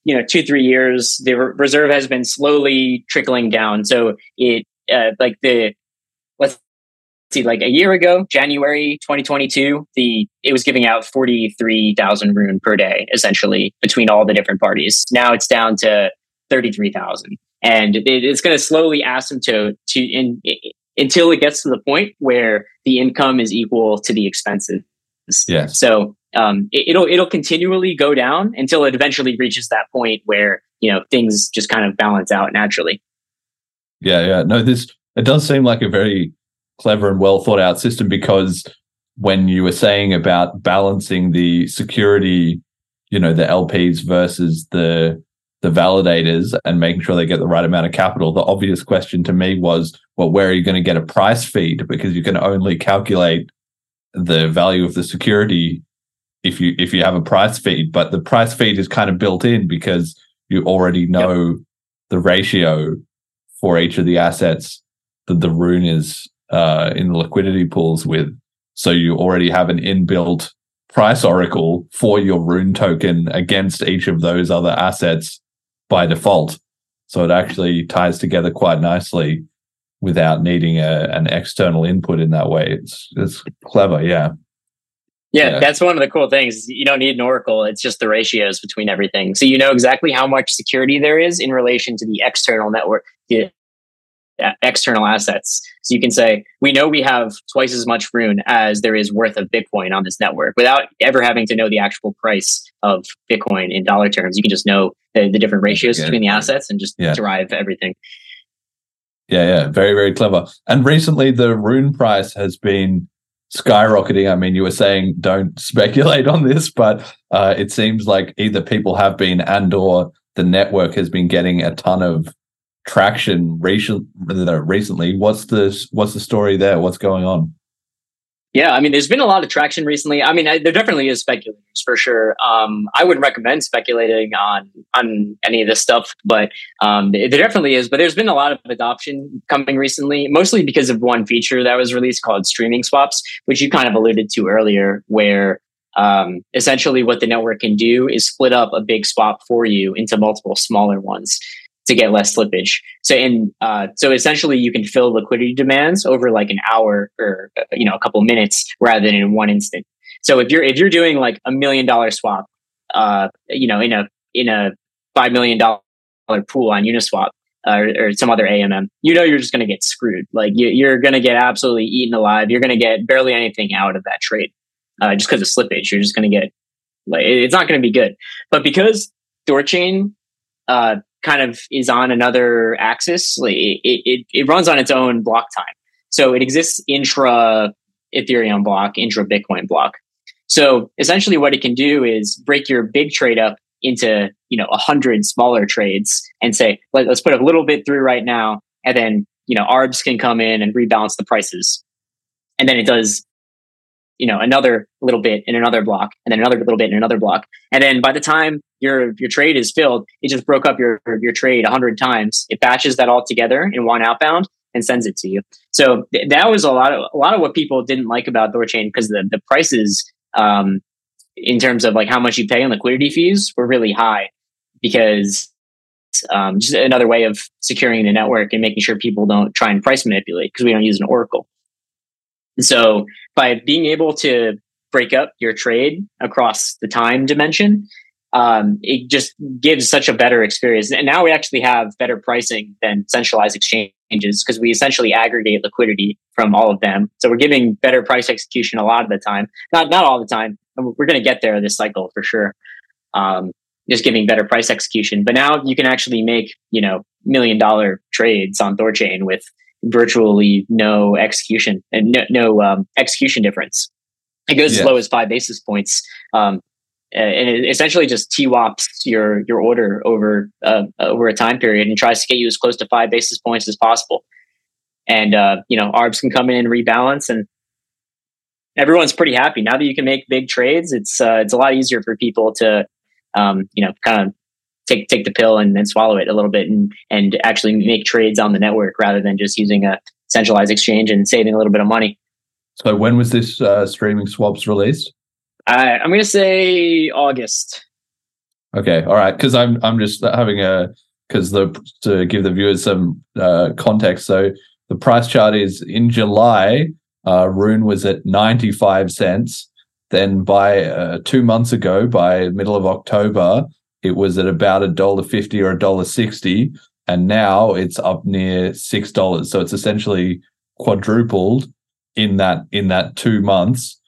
you know, two three years, the reserve has been slowly trickling down. So it, uh, like the, let's see, like a year ago, January 2022, the it was giving out 43,000 rune per day, essentially between all the different parties. Now it's down to 33,000, and it, it's going to slowly asymptote to in, until it gets to the point where the income is equal to the expenses. Yes. So um, it, it'll it'll continually go down until it eventually reaches that point where you know things just kind of balance out naturally. Yeah, yeah. No, this it does seem like a very clever and well thought out system because when you were saying about balancing the security, you know, the LPs versus the the validators and making sure they get the right amount of capital, the obvious question to me was, well, where are you going to get a price feed? Because you can only calculate the value of the security if you if you have a price feed, but the price feed is kind of built in because you already know the ratio for each of the assets that the rune is uh, in the liquidity pools with. So you already have an inbuilt price oracle for your rune token against each of those other assets by default. So it actually ties together quite nicely without needing a, an external input in that way. It's it's clever, yeah. Yeah, Yeah. that's one of the cool things. You don't need an oracle; it's just the ratios between everything. So you know exactly how much security there is in relation to the external network, the uh, external assets. So you can say, we know we have twice as much rune as there is worth of Bitcoin on this network, without ever having to know the actual price of Bitcoin in dollar terms. You can just know the, the different ratios between the assets and just Yeah. derive everything. Yeah, yeah, very, very clever. And recently, the rune price has been skyrocketing. I mean, you were saying don't speculate on this, but uh, it seems like either people have been, and/or the network has been getting a ton of traction recent, recently. What's the what's the story there? What's going on? Yeah, I mean, there's been a lot of traction recently. I mean, I, there definitely is speculators for sure. Um, I wouldn't recommend speculating on on any of this stuff, but um, there definitely is. But there's been a lot of adoption coming recently, mostly because of one feature that was released called streaming swaps, which you kind of alluded to earlier, where um, essentially what the network can do is split up a big swap for you into multiple smaller ones to get less slippage. So in uh, so essentially you can fill liquidity demands over like an hour or uh, you know a couple minutes rather than in one instant. So if you're if you're doing like a million dollar swap, uh, you know in a in a five million dollar pool on Uniswap, or, or, some other AMM, you know you're just going to get screwed. Like you, are going to get absolutely eaten alive. You're going to get barely anything out of that trade uh, just because of slippage. You're just going to get like it's not going to be good. But because Thorchain uh, kind of is on another axis, it, it, it runs on its own block time. So it exists intra Ethereum block, intra Bitcoin block. So essentially, what it can do is break your big trade up into you know a hundred smaller trades and say Let, us put a little bit through right now and then you know arbs can come in and rebalance the prices and then it does you know another little bit in another block and then another little bit in another block. And then by the time your your trade is filled it just broke up your your trade 100 times. It batches that all together in one outbound and sends it to you. So th- that was a lot of a lot of what people didn't like about thorchain because the the prices um, in terms of like how much you pay in liquidity fees were really high because um, just another way of securing the network and making sure people don't try and price manipulate because we don't use an oracle. So by being able to break up your trade across the time dimension, um, it just gives such a better experience. And now we actually have better pricing than centralized exchanges because we essentially aggregate liquidity from all of them. So we're giving better price execution a lot of the time. Not not all the time, we're going to get there this cycle for sure. Um, just giving better price execution. But now you can actually make, you know, million dollar trades on Thorchain with virtually no execution and no, no um, execution difference. It goes yeah. as low as five basis points. Um, and it essentially just TWAPs your your order over uh, over a time period and tries to get you as close to five basis points as possible. And uh, you know, ARBs can come in and rebalance, and everyone's pretty happy now that you can make big trades. It's uh, it's a lot easier for people to um, you know kind of take take the pill and, and swallow it a little bit and and actually make trades on the network rather than just using a centralized exchange and saving a little bit of money. So when was this uh, streaming swaps released? I, I'm going to say August. Okay, all right. Because I'm I'm just having a because the to give the viewers some uh, context. So the price chart is in July uh, Rune was at 95 cents. Then by uh, two months ago, by middle of October, it was at about a dollar fifty or a dollar sixty, and now it's up near six dollars. So it's essentially quadrupled in that in that two months,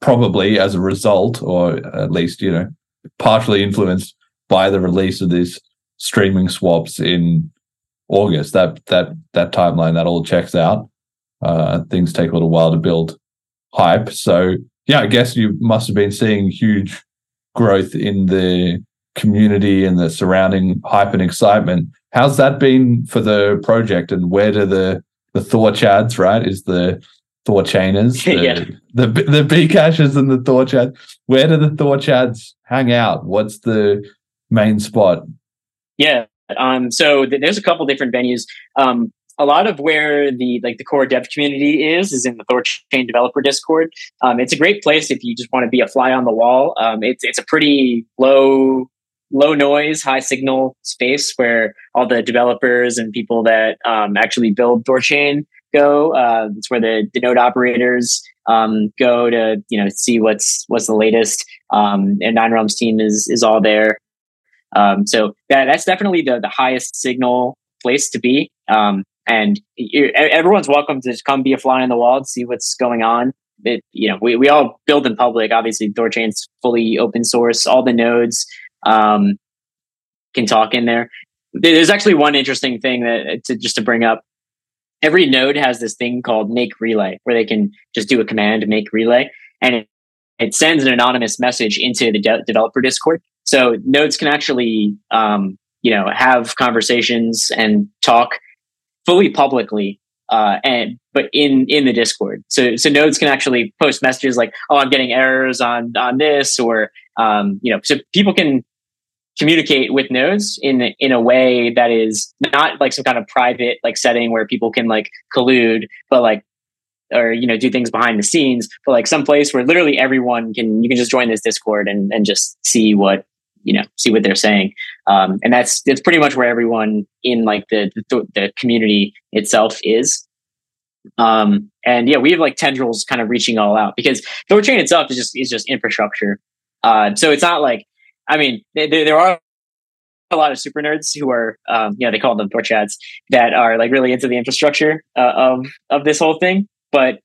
probably as a result, or at least you know, partially influenced by the release of these streaming swaps in August. That that that timeline that all checks out uh, things take a little while to build hype. So yeah, I guess you must have been seeing huge growth in the community and the surrounding hype and excitement. How's that been for the project, and where do the the Thor Chads right is the Thor Chainers, the, yeah. the the B caches and the Thor Chads. Where do the Thor Chads hang out? What's the main spot? Yeah, um, so th- there's a couple different venues. Um, a lot of where the like the core dev community is is in the Thorchain developer Discord. Um, it's a great place if you just want to be a fly on the wall. Um, it's it's a pretty low low noise, high signal space where all the developers and people that um, actually build Thorchain go. Uh, it's where the, the node operators um, go to you know see what's what's the latest. Um, and Nine Realms team is is all there. Um, so that that's definitely the the highest signal place to be. Um, and everyone's welcome to just come be a fly on the wall and see what's going on. It, you know, we, we all build in public. Obviously, Thorchain's fully open source. All the nodes um, can talk in there. There's actually one interesting thing that to just to bring up. Every node has this thing called make relay, where they can just do a command make relay, and it, it sends an anonymous message into the de- developer Discord. So nodes can actually, um, you know, have conversations and talk fully publicly uh, and but in in the discord so so nodes can actually post messages like oh i'm getting errors on on this or um, you know so people can communicate with nodes in in a way that is not like some kind of private like setting where people can like collude but like or you know do things behind the scenes but like some place where literally everyone can you can just join this discord and and just see what you know see what they're saying. Um, and that's that's pretty much where everyone in like the the, the community itself is. Um, and yeah we have like tendrils kind of reaching all out because thorchain itself is just is just infrastructure. Uh, so it's not like i mean there, there are a lot of super nerds who are um, you know they call them Thorchads that are like really into the infrastructure uh, of of this whole thing but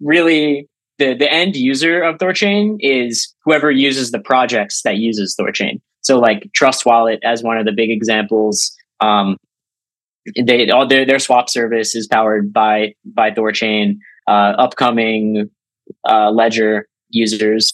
really the the end user of Thorchain is whoever uses the projects that uses Thorchain. So like Trust Wallet as one of the big examples. Um, they all their their swap service is powered by by Thorchain. Uh, upcoming uh, Ledger users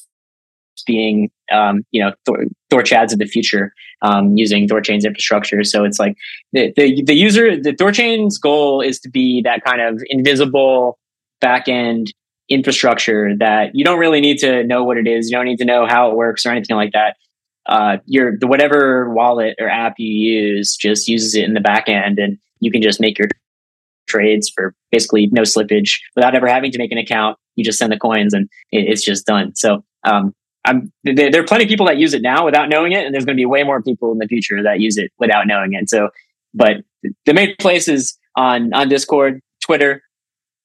being um, you know Thor, Thorchads of the future um, using Thorchain's infrastructure. So it's like the, the the user the Thorchain's goal is to be that kind of invisible backend infrastructure that you don't really need to know what it is. You don't need to know how it works or anything like that. Uh, your the whatever wallet or app you use just uses it in the back end, and you can just make your trades for basically no slippage without ever having to make an account. You just send the coins, and it, it's just done. So um, I'm, there, are plenty of people that use it now without knowing it, and there's going to be way more people in the future that use it without knowing it. So, but the main place is on on Discord, Twitter,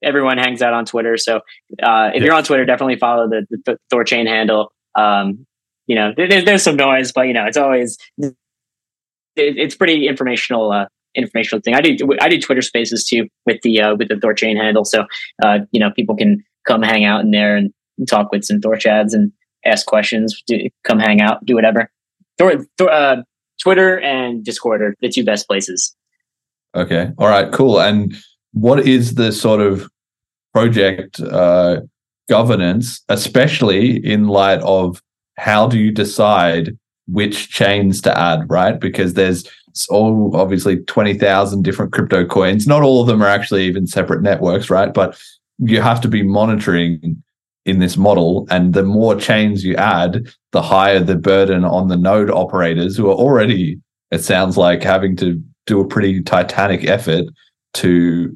everyone hangs out on Twitter. So uh, if you're on Twitter, definitely follow the, the, the Thorchain handle. Um, you know, there, there's some noise, but you know, it's always it, it's pretty informational. Uh, informational thing. I do I do Twitter Spaces too with the uh, with the Thorchain handle, so uh, you know people can come hang out in there and talk with some Thorchads and ask questions. Do, come hang out, do whatever. Thor, Thor, uh, Twitter and Discord are the two best places. Okay. All right. Cool. And what is the sort of project uh, governance, especially in light of how do you decide which chains to add, right? Because there's all obviously 20,000 different crypto coins. Not all of them are actually even separate networks, right? But you have to be monitoring in this model. And the more chains you add, the higher the burden on the node operators who are already, it sounds like, having to do a pretty titanic effort to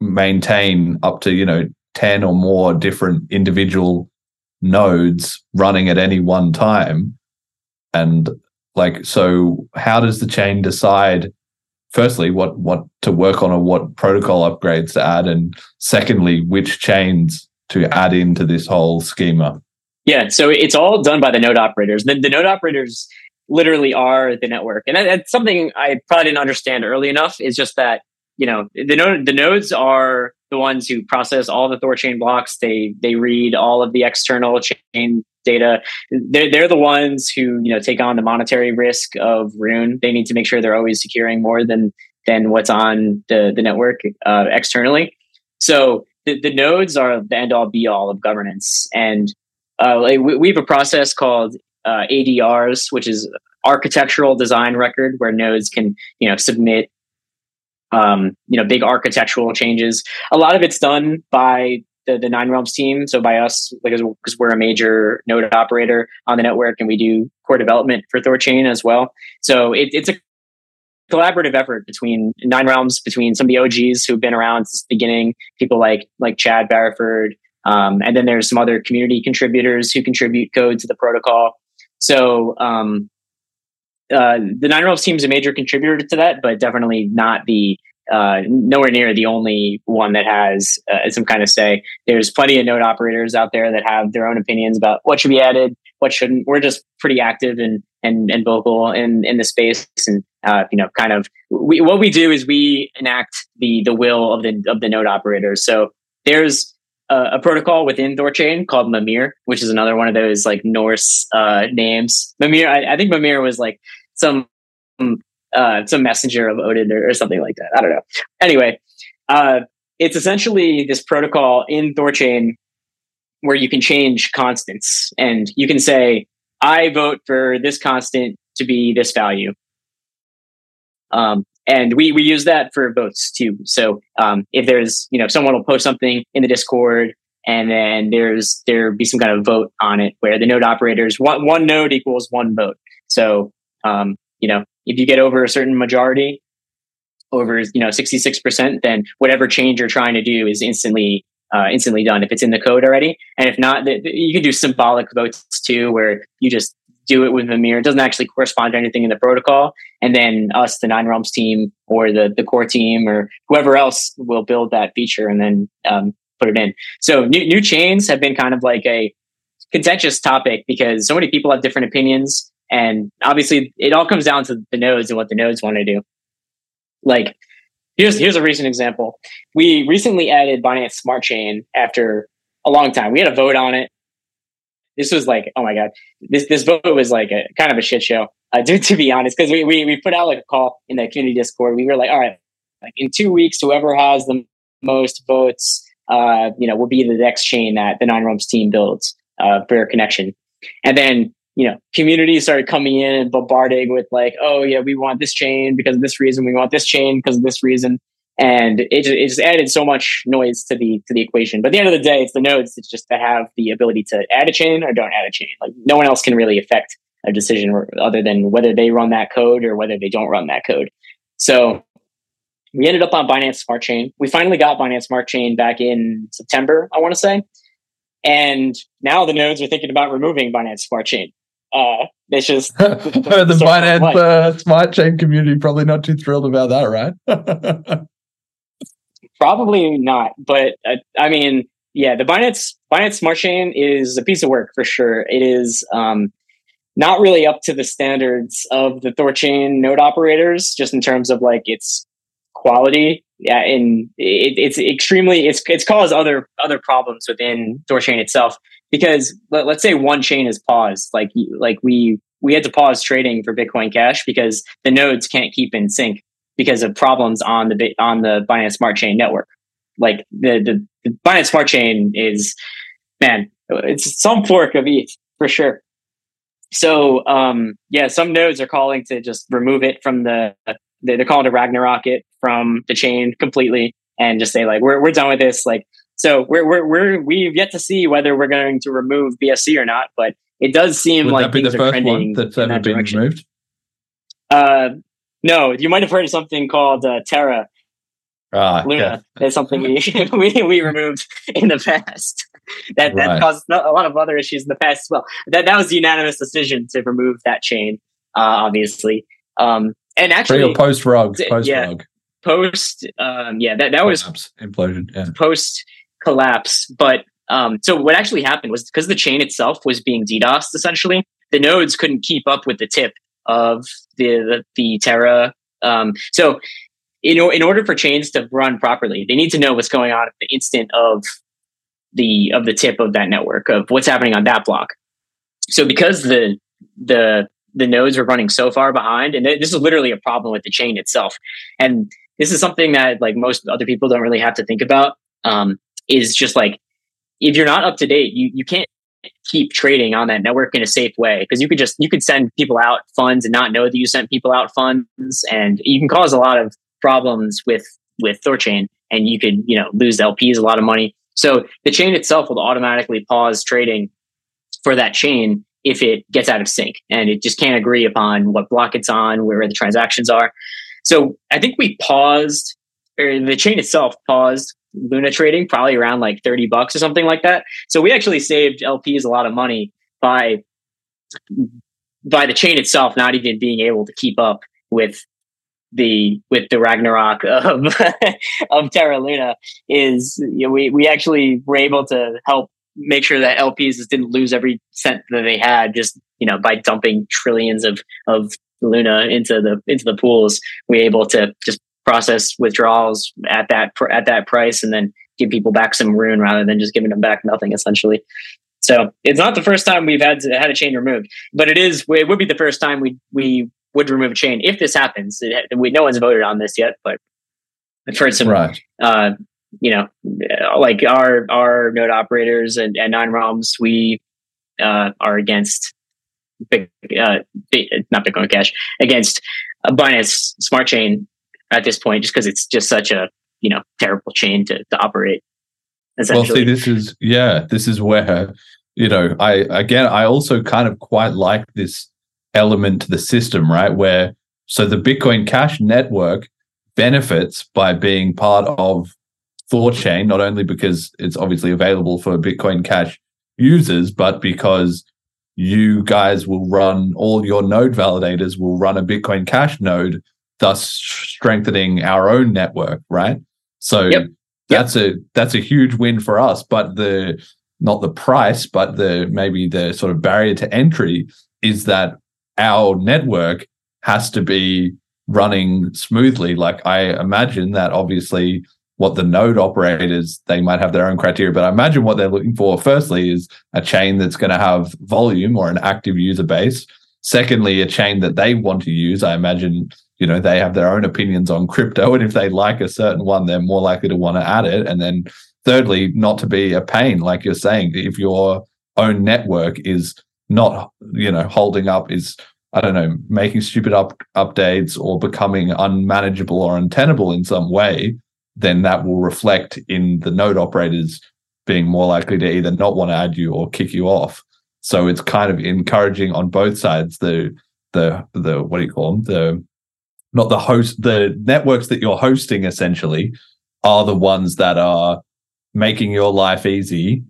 maintain up to you know 10 or more different individual nodes running at any one time and like so how does the chain decide firstly what what to work on or what protocol upgrades to add and secondly which chains to add into this whole schema yeah so it's all done by the node operators the, the node operators literally are the network and that, that's something i probably didn't understand early enough is just that you know the node the nodes are the ones who process all the Thorchain blocks. They they read all of the external chain data. They're they're the ones who you know take on the monetary risk of Rune. They need to make sure they're always securing more than than what's on the the network uh, externally. So the, the nodes are the end all be all of governance, and uh, we, we have a process called uh, ADRs, which is architectural design record, where nodes can you know submit um, you know, big architectural changes. A lot of it's done by the, the Nine Realms team. So by us, because because we're a major node operator on the network, and we do core development for Thorchain as well. So it, it's a collaborative effort between Nine Realms, between some of the OGs who've been around since the beginning, people like like Chad Barraford, um, and then there's some other community contributors who contribute code to the protocol. So um, uh, the Nine Realms team is a major contributor to that, but definitely not the uh, nowhere near the only one that has uh, some kind of say. There's plenty of node operators out there that have their own opinions about what should be added, what shouldn't. We're just pretty active and and and vocal in in the space, and uh, you know, kind of we, what we do is we enact the the will of the of the node operators. So there's a, a protocol within Thorchain called Mimir, which is another one of those like Norse uh, names. Mimir, I, I think Mimir was like some uh, some messenger of Odin or, or, something like that. I don't know. Anyway, uh, it's essentially this protocol in Thorchain where you can change constants and you can say, I vote for this constant to be this value. Um, and we, we use that for votes too. So um, if there's, you know, someone will post something in the Discord and then there's there be some kind of vote on it where the node operators one, one node equals one vote. So um, you know, if you get over a certain majority, over you know 66%, then whatever change you're trying to do is instantly uh, instantly done if it's in the code already. And if not, you can do symbolic votes too, where you just do it with a Mimir. It doesn't actually correspond to anything in the protocol. And then us, the Nine Realms team or the, the core team or whoever else will build that feature and then um, put it in. So new, new chains have been kind of like a contentious topic because so many people have different opinions. And obviously it all comes down to the nodes and what the nodes want to do. Like here's, here's a recent example. We recently added Binance Smart Chain after a long time. We had a vote on it this was like, oh my god, this this vote was like a kind of a shit show. Uh, to, to be honest, because we, we we put out like a call in the community Discord. We were like, all right, like in two weeks, whoever has the most votes, uh, you know, will be the next chain that the Nine Realms team builds uh, for connection. And then you know, community started coming in and bombarding with like, oh yeah, we want this chain because of this reason. We want this chain because of this reason and it, it just added so much noise to the to the equation. But at the end of the day, it's the nodes. It's just to have the ability to add a chain or don't add a chain. Like no one else can really affect a decision other than whether they run that code or whether they don't run that code. So we ended up on Binance Smart Chain. We finally got Binance Smart Chain back in September, I want to say. And now the nodes are thinking about removing Binance Smart Chain. Uh, it's just the, Binance uh, Smart Chain community probably not too thrilled about that, right? Probably not, but uh, I mean, yeah, the Binance Binance Smart Chain is a piece of work for sure. It is um, not really up to the standards of the Thorchain node operators, just in terms of like its quality. Yeah, and it, it's extremely it's it's caused other other problems within Thorchain itself because let, us say one chain is paused, like like we we had to pause trading for Bitcoin Cash because the nodes can't keep in sync because of problems on the on the Binance Smart Chain network. Like the the, the Binance Smart Chain is, man, it's some fork of ETH for sure. So um, yeah, some nodes are calling to just remove it from the they're calling to Ragnarok it from the chain completely and just say like we're we're done with this. Like so we're we're, we're we've yet to see whether we're going to remove BSC or not, but it does seem Would like that be the first one that's ever that been removed. Uh, no, you might have heard of something called uh, Terra. Ah, Luna. Yeah. It's something we, we we removed in the past. that that right. caused a lot of other issues in the past as well. That that was the unanimous decision to remove that chain, uh, obviously. Um, and actually, post rug, post yeah, rug, post. Um, yeah, that that was implosion. Yeah. post collapse. But um, so what actually happened was because the chain itself was being DDoSed essentially, the nodes couldn't keep up with the tip of the the, the Terra. Um, so, know, in order for chains to run properly, they need to know what's going on at the instant of the of the tip of that network of what's happening on that block. So, because the the the nodes were running so far behind, and this is literally a problem with the chain itself, and this is something that like most other people don't really have to think about. Um, is just like if you're not up to date, you you can't keep trading on that network in a safe way because you could just you could send people out funds and not know that you sent people out funds and you can cause a lot of problems with with thorchain and you could you know lose lps a lot of money. So the chain itself will automatically pause trading for that chain if it gets out of sync and it just can't agree upon what block it's on where the transactions are. So i think we paused or the chain itself paused Luna trading, probably around like 30 bucks or something like that. So we actually saved LPs a lot of money by by the chain itself not even being able to keep up with the with the Ragnarok of of Terra Luna is you know, we we actually were able to help make sure that LPs just didn't lose every cent that they had just you know by dumping trillions of of Luna into the into the pools. We were able to just process withdrawals at that at that price and then give people back some rune rather than just giving them back nothing essentially. So it's not the first time we've had to, had a chain removed, but it is it would be the first time we we would remove a chain if this happens. It, we no one's voted on this yet, but I've heard some right. uh, you know like our our node operators and, and nine realms we uh, are against big uh, big, not Bitcoin Cash against a Binance Smart Chain at this point, just because it's just such a you know terrible chain to, to operate. Well, see, this is yeah, this is where you know I again I also kind of quite like this element to the system, right? Where so the Bitcoin Cash network benefits by being part of ThorChain, not only because it's obviously available for Bitcoin Cash users, but because you guys will run all your node validators will run a Bitcoin Cash node, thus strengthening our own network, right? So Yep. that's a that's a huge win for us. But the not the price, but the maybe the sort of barrier to entry is that our network has to be running smoothly. Like I imagine that obviously what the node operators they might have their own criteria, but I imagine what they're looking for firstly is a chain that's going to have volume or an active user base. Secondly, a chain that they want to use. I imagine you know they have their own opinions on crypto, and if they like a certain one, they're more likely to want to add it. And then thirdly, not to be a pain, like you're saying, if your own network is not you know holding up is I don't know, making stupid up updates or becoming unmanageable or untenable in some way, then that will reflect in the node operators being more likely to either not want to add you or kick you off. So it's kind of encouraging on both sides. The the the what do you call them? The not the host the networks that you're hosting essentially are the ones that are making your life easy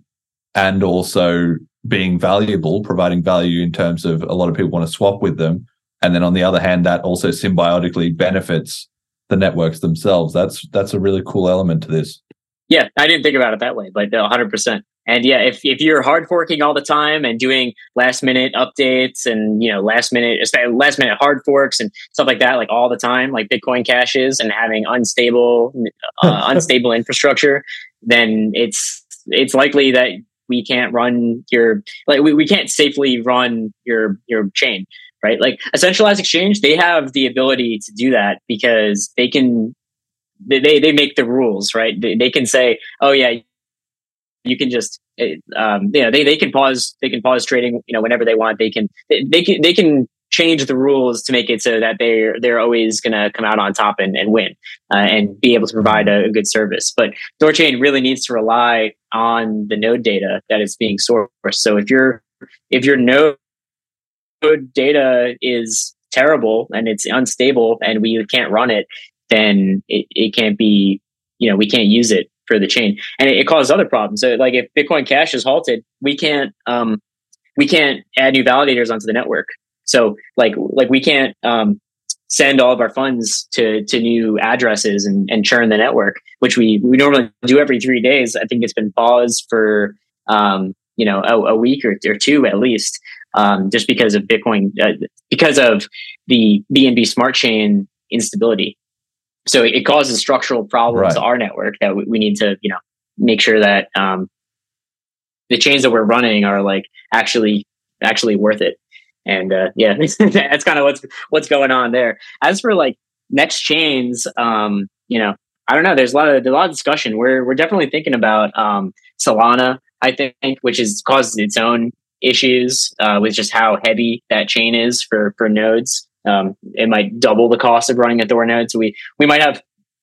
and also being valuable, providing value in terms of a lot of people want to swap with them. And then on the other hand, that also symbiotically benefits the networks themselves. That's that's a really cool element to this. Yeah, I didn't think about it that way, but uh, 100%. And yeah, if, if you're hard forking all the time and doing last minute updates and you know last minute last minute hard forks and stuff like that, like all the time, like Bitcoin Cash is, and having unstable uh, unstable infrastructure, then it's it's likely that we can't run your like we, we can't safely run your your chain right? Like a centralized exchange they have the ability to do that because they can they they make the rules right? They, they can say oh yeah you can just um you know they, they can pause they can pause trading you know whenever they want they can they, they can they can change the rules to make it so that they're they're always going to come out on top and, and win uh, and be able to provide a, a, good service. But Thorchain really needs to rely on the node data that is being sourced. So if your if your node data is terrible and it's unstable and we can't run it, then it, it can't be you know we can't use it for the chain and it, it causes other problems. So like if Bitcoin Cash is halted, we can't um, we can't add new validators onto the network so like like we can't um, send all of our funds to to new addresses and, and churn the network, which we we normally do every three days. I think it's been paused for um, you know a, a week or, or, two at least, um, just because of Bitcoin uh, because of the BNB Smart Chain instability. So it causes structural problems right. to our network that we, we, need to you know make sure that um, the chains that we're running are like actually actually worth it and uh, yeah, that's kind of what's what's going on there. As for like next chains, um, you know, I don't know. There's a lot of a lot of discussion. We're we're definitely thinking about um, Solana. I think, which has caused its own issues uh, with just how heavy that chain is for for nodes. Um, it might double the cost of running a Thor node. So we we might have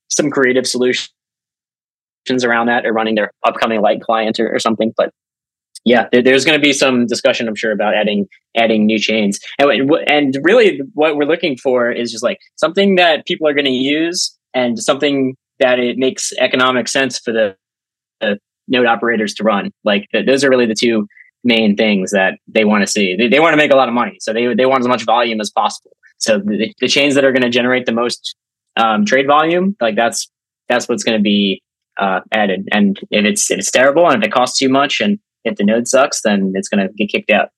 some creative solutions around that, or running their upcoming light client or, or something. But yeah, there's going to be some discussion, I'm sure, about adding adding new chains, and and really what we're looking for is just like something that people are going to use, and something that it makes economic sense for the, the node operators to run. Like those are really the two main things that they want to see. They, they want to make a lot of money, so they they want as much volume as possible. So the, the chains that are going to generate the most um, trade volume, like that's that's what's going to be uh, added. And if it's if it's terrible and if it costs too much and if the node sucks, then it's going to get kicked out.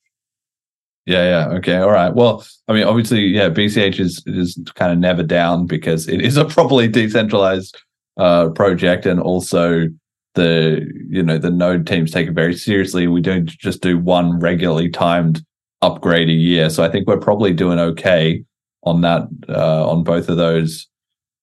Yeah, yeah. Okay. All right. Well, I mean, obviously, yeah, BCH is is kind of never down because it is a properly decentralized uh, project, and also the you know the node teams take it very seriously. We don't just do one regularly timed upgrade a year, so I think we're probably doing okay on that uh, on both of those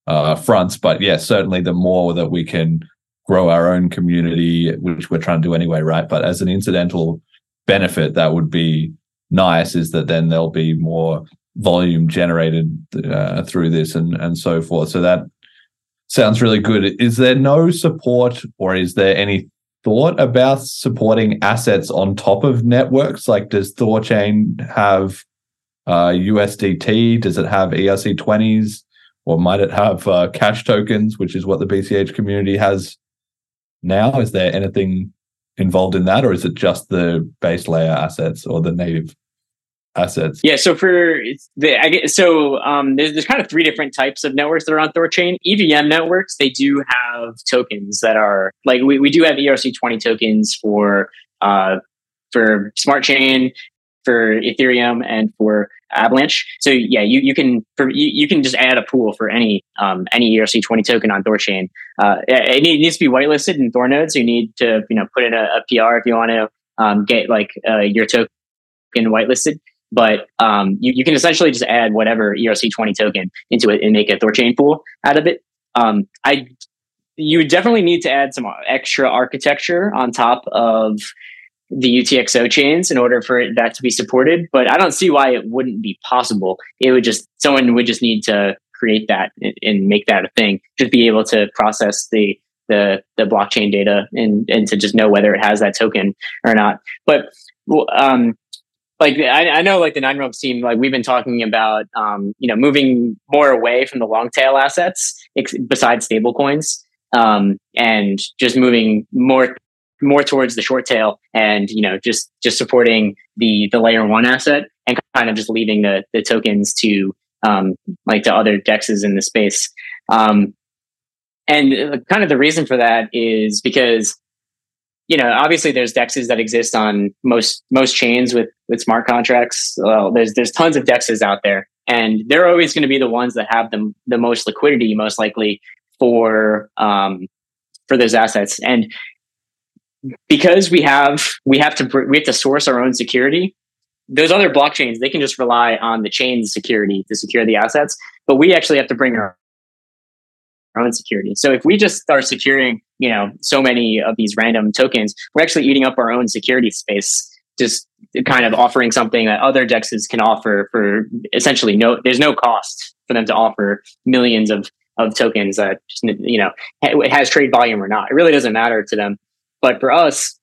uh, fronts. But yeah, certainly the more that we can grow our own community, which we're trying to do anyway, right? But as an incidental benefit, that would be nice is that then there'll be more volume generated uh, through this and and so forth. So that sounds really good. Is there no support or is there any thought about supporting assets on top of networks? Like, does ThorChain have uh, USDT? Does it have ERC20s? Or might it have uh, cash tokens, which is what the BCH community has now? Is there anything involved in that, or is it just the base layer assets or the native assets? Yeah. So for the, I so um, there's, there's kind of three different types of networks that are on Thorchain. EVM networks, they do have tokens that are like we, we do have ERC20 tokens for uh, for Smart Chain, for Ethereum, and for Avalanche. So yeah, you, you can for, you, you can just add a pool for any um, any ERC20 token on Thorchain. Uh, it, needs to be whitelisted in Thor nodes. So you need to you know put in a, a PR if you want to um, get like uh, your token whitelisted. But um, you, you can essentially just add whatever ERC20 token into it and make a Thorchain pool out of it. Um, I you definitely need to add some extra architecture on top of the UTXO chains in order for that to be supported. But I don't see why it wouldn't be possible. It would just someone would just need to create that and, make that a thing. Just be able to process the the the blockchain data and and to just know whether it has that token or not. But um, like I, I know like the Nine Realms team, like we've been talking about um, you know moving more away from the long tail assets ex- besides stablecoins um, and just moving more more towards the short tail and you know just just supporting the the layer one asset and kind of just leaving the the tokens to um like to other dexes in the space. Um and uh, kind of the reason for that is because you know obviously there's dexes that exist on most most chains with with smart contracts. Well there's there's tons of dexes out there and they're always going to be the ones that have the, the most liquidity most likely for um for those assets. And because we have we have to we have to source our own security those other blockchains they can just rely on the chain's security to secure the assets but we actually have to bring our own security. So if we just start securing you know so many of these random tokens we're actually eating up our own security space just kind of offering something that other dexes can offer for essentially no there's no cost for them to offer millions of of tokens that just, you know has trade volume or not. It really doesn't matter to them but for us,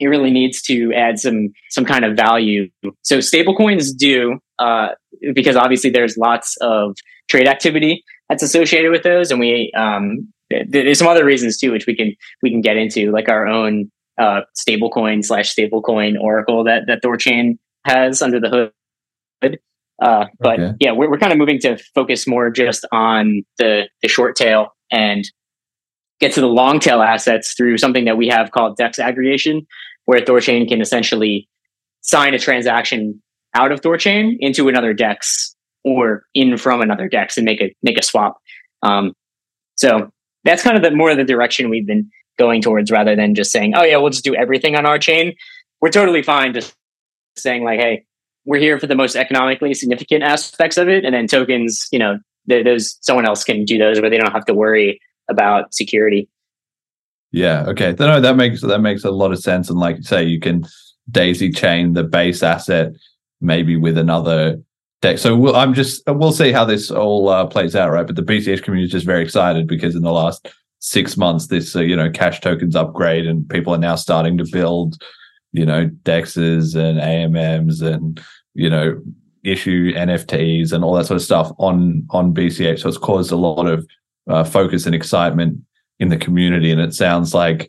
it really needs to add some some kind of value. So stablecoins do uh, because obviously there's lots of trade activity that's associated with those, and we um, there's some other reasons too, which we can we can get into, like our own uh, stablecoin slash stablecoin oracle that that Thorchain has under the hood. Uh, but okay. yeah, we're, we're kind of moving to focus more just on the the short tail and get to the long tail assets through something that we have called DEX aggregation, where Thorchain can essentially sign a transaction out of Thorchain into another DEX or in from another DEX and make a make a swap. Um, so that's kind of the more of the direction we've been going towards, rather than just saying, "Oh yeah, we'll just do everything on our chain." We're totally fine just saying like, "Hey, we're here for the most economically significant aspects of it, and then tokens, you know, those someone else can do those where they don't have to worry about security. Yeah. Okay. No, that makes that makes a lot of sense. And like you say, you can daisy chain the base asset maybe with another deck. So we'll, I'm just we'll see how this all uh, plays out, right? But the BCH community is just very excited because in the last six months, this uh, you know cash tokens upgrade, and people are now starting to build, you know, dexes and AMMs and you know issue NFTs and all that sort of stuff on on BCH. So it's caused a lot of uh, focus and excitement in the community. And it sounds like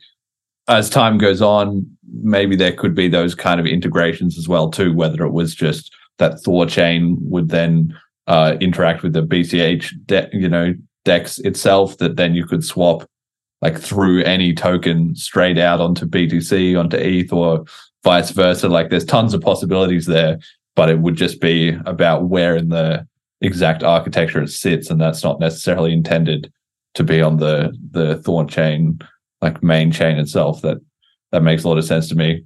as time goes on, maybe there could be those kind of integrations as well too. Whether it was just that Thor chain would then uh, interact with the BCH, de- you know, Dex itself, that then you could swap like through any token straight out onto BTC, onto ETH, or vice versa. Like there's tons of possibilities there, but it would just be about where in the exact architecture it sits, and that's not necessarily intended to be on the the Thorchain, like main chain itself. That that makes a lot of sense to me.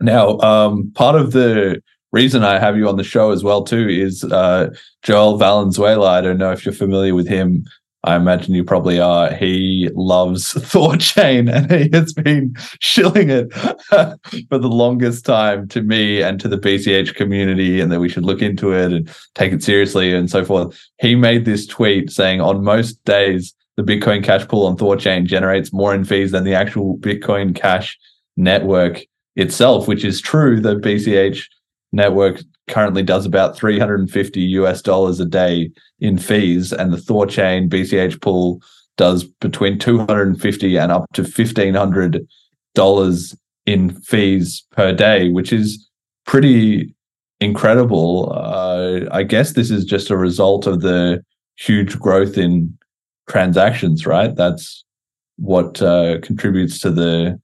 Now, um, part of the reason I have you on the show as well too is uh, Joel Valenzuela. I don't know if you're familiar with him. I imagine you probably are. He loves Thorchain and he has been shilling it for the longest time to me and to the BCH community, and that we should look into it and take it seriously and so forth. He made this tweet saying, On most days, the Bitcoin Cash pool on Thorchain generates more in fees than the actual Bitcoin Cash network itself, which is true. The BCH network currently does about 350 US dollars a day in fees, and the Thorchain BCH pool does between 250 and up to $1,500 in fees per day, which is pretty incredible. Uh, I guess this is just a result of the huge growth in transactions, right? That's what uh, contributes to the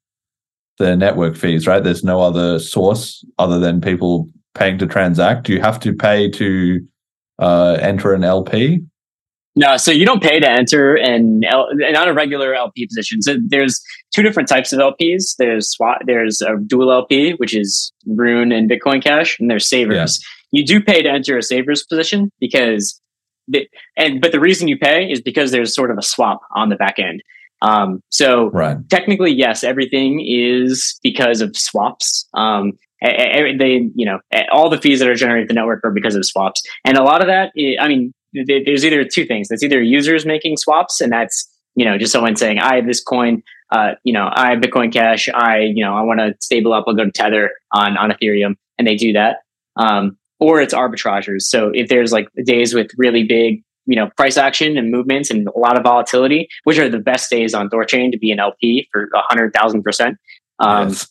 the network fees, right? There's no other source other than people paying to transact. Do you have to pay to uh, enter an LP? No, so you don't pay to enter an L, not a regular LP position. So there's two different types of LPs. There's SWAT, there's a dual LP, which is Rune and Bitcoin Cash, and there's Savers. Yeah. You do pay to enter a Savers position because, the, and but the reason you pay is because there's sort of a swap on the back end. Um, so right. technically, yes, everything is because of swaps. Um, they, you know, all the fees that are generated the network are because of swaps, and a lot of that, I mean there's either two things. There's either users making swaps, and that's you know just someone saying, "I have this coin, uh, you know, I have Bitcoin Cash. I you know I want to stable up. I'll go to Tether on on Ethereum," and they do that. Um, or it's arbitragers. So if there's like days with really big you know price action and movements and a lot of volatility, which are the best days on Thorchain to be an LP for a hundred thousand percent. Um, yes.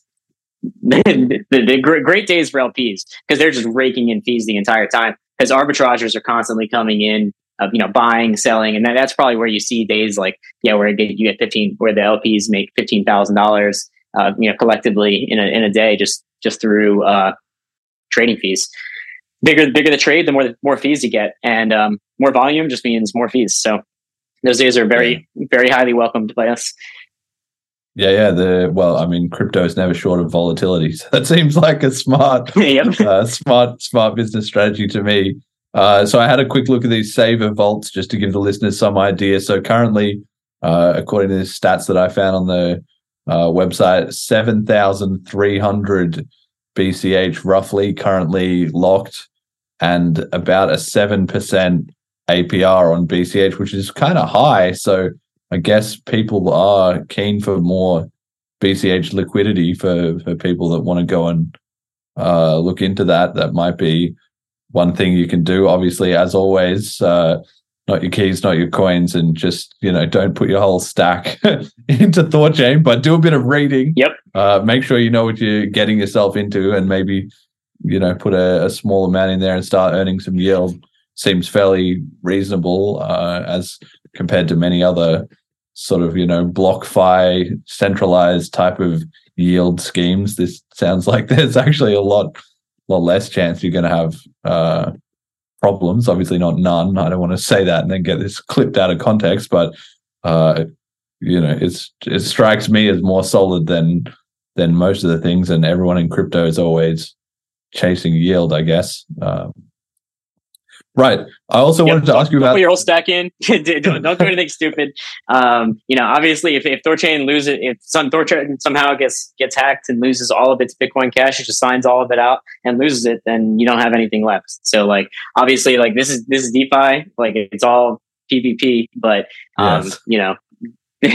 The, the, the, great days for LPs because they're just raking in fees the entire time because arbitragers are constantly coming in of you know buying selling and that's probably where you see days like yeah where you get 15 where the lps make $15000 uh, you know collectively in a, in a day just just through uh, trading fees. Bigger bigger the trade the more the more fees you get and um, more volume just means more fees. So those days are very very highly welcomed by us yeah, yeah. The well, I mean, crypto is never short of volatility. So that seems like a smart, yep. uh, smart, smart business strategy to me. Uh, so I had a quick look at these saver vaults just to give the listeners some idea. So currently, uh, according to the stats that I found on the uh, website, seven thousand three hundred BCH roughly currently locked, and about a seven percent APR on BCH, which is kind of high. So I guess people are keen for more BCH liquidity for, for people that want to go and uh, look into that. That might be one thing you can do. Obviously, as always, uh, not your keys, not your coins, and just you know don't put your whole stack into Thorchain, but do a bit of reading. Yep. Uh, make sure you know what you're getting yourself into, and maybe you know put a, a small amount in there and start earning some yield. Seems fairly reasonable uh, as compared to many other sort of you know BlockFi centralized type of yield schemes. This sounds like there's actually a lot lot less chance you're going to have uh, problems. Obviously not none. I don't want to say that and then get this clipped out of context but uh, you know it's it strikes me as more solid than than most of the things and everyone in crypto is always chasing yield i guess. Um, Right. I also wanted to ask you about put your whole stack in. don't, don't do anything stupid. Um, you know, obviously, if, if Thorchain loses, if some Thorchain somehow gets gets hacked and loses all of its Bitcoin Cash, it just signs all of it out and loses it, then you don't have anything left. So, like, obviously, like this is this is DeFi, like it's all PvP, but um, yes. you know,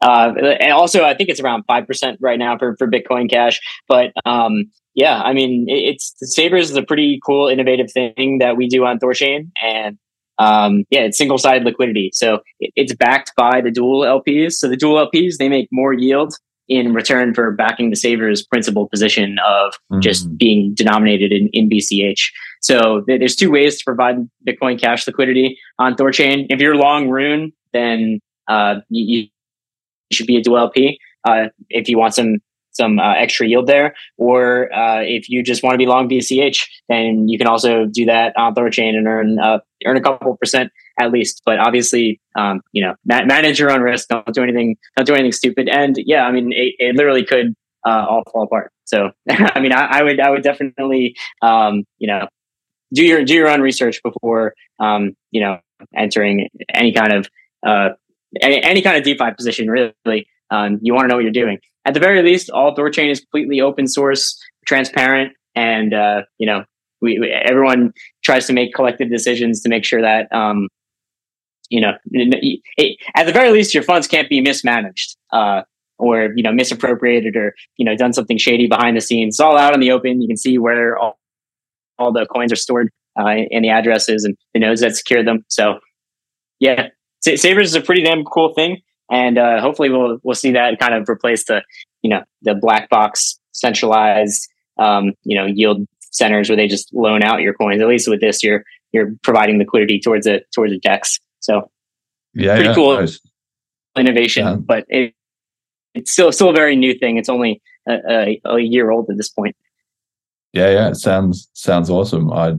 uh, and also, I think it's around five percent right now for, for Bitcoin Cash. But um, yeah, I mean, it, it's Savers is a pretty cool, innovative thing that we do on Thorchain, and um, yeah, it's single sided liquidity. So it, it's backed by the dual LPs. So the dual LPs they make more yield in return for backing the Savers principal position of mm-hmm. just being denominated in, in BCH. So th- there's two ways to provide Bitcoin Cash liquidity on Thorchain. If you're long Rune, then uh, you, you, should be a dual LP. Uh, if you want some some uh, extra yield there. Or uh, if you just want to be long BCH, then you can also do that on Thorchain and earn uh, earn a couple percent at least. But obviously, um, you know, ma- manage your own risk. Don't do anything. Don't do anything stupid. And yeah, I mean, it, it literally could uh, all fall apart. So I mean, I, I, would I would definitely um, you know do your do your own research before um, you know entering any kind of uh, any, any kind of DeFi position. Really, um, you want to know what you're doing at the very least, all Thorchain is completely open source, transparent, and uh, you know, we, we, everyone tries to make collective decisions to make sure that um, you know, at the very least, your funds can't be mismanaged uh, or you know misappropriated or you know done something shady behind the scenes. It's all out in the open. You can see where all all the coins are stored uh, and the addresses and the nodes that secure them. So, yeah, Savers is a pretty damn cool thing, and uh, hopefully we'll we'll see that kind of replace the you know the black box centralized um, you know yield centers where they just loan out your coins. At least with this, you're you're providing liquidity towards it towards the DEX. So yeah, pretty yeah, cool nice. innovation, Yeah. but it, it's still still a very new thing. It's only a, a, a year old at this point. Yeah, yeah, it sounds sounds awesome. I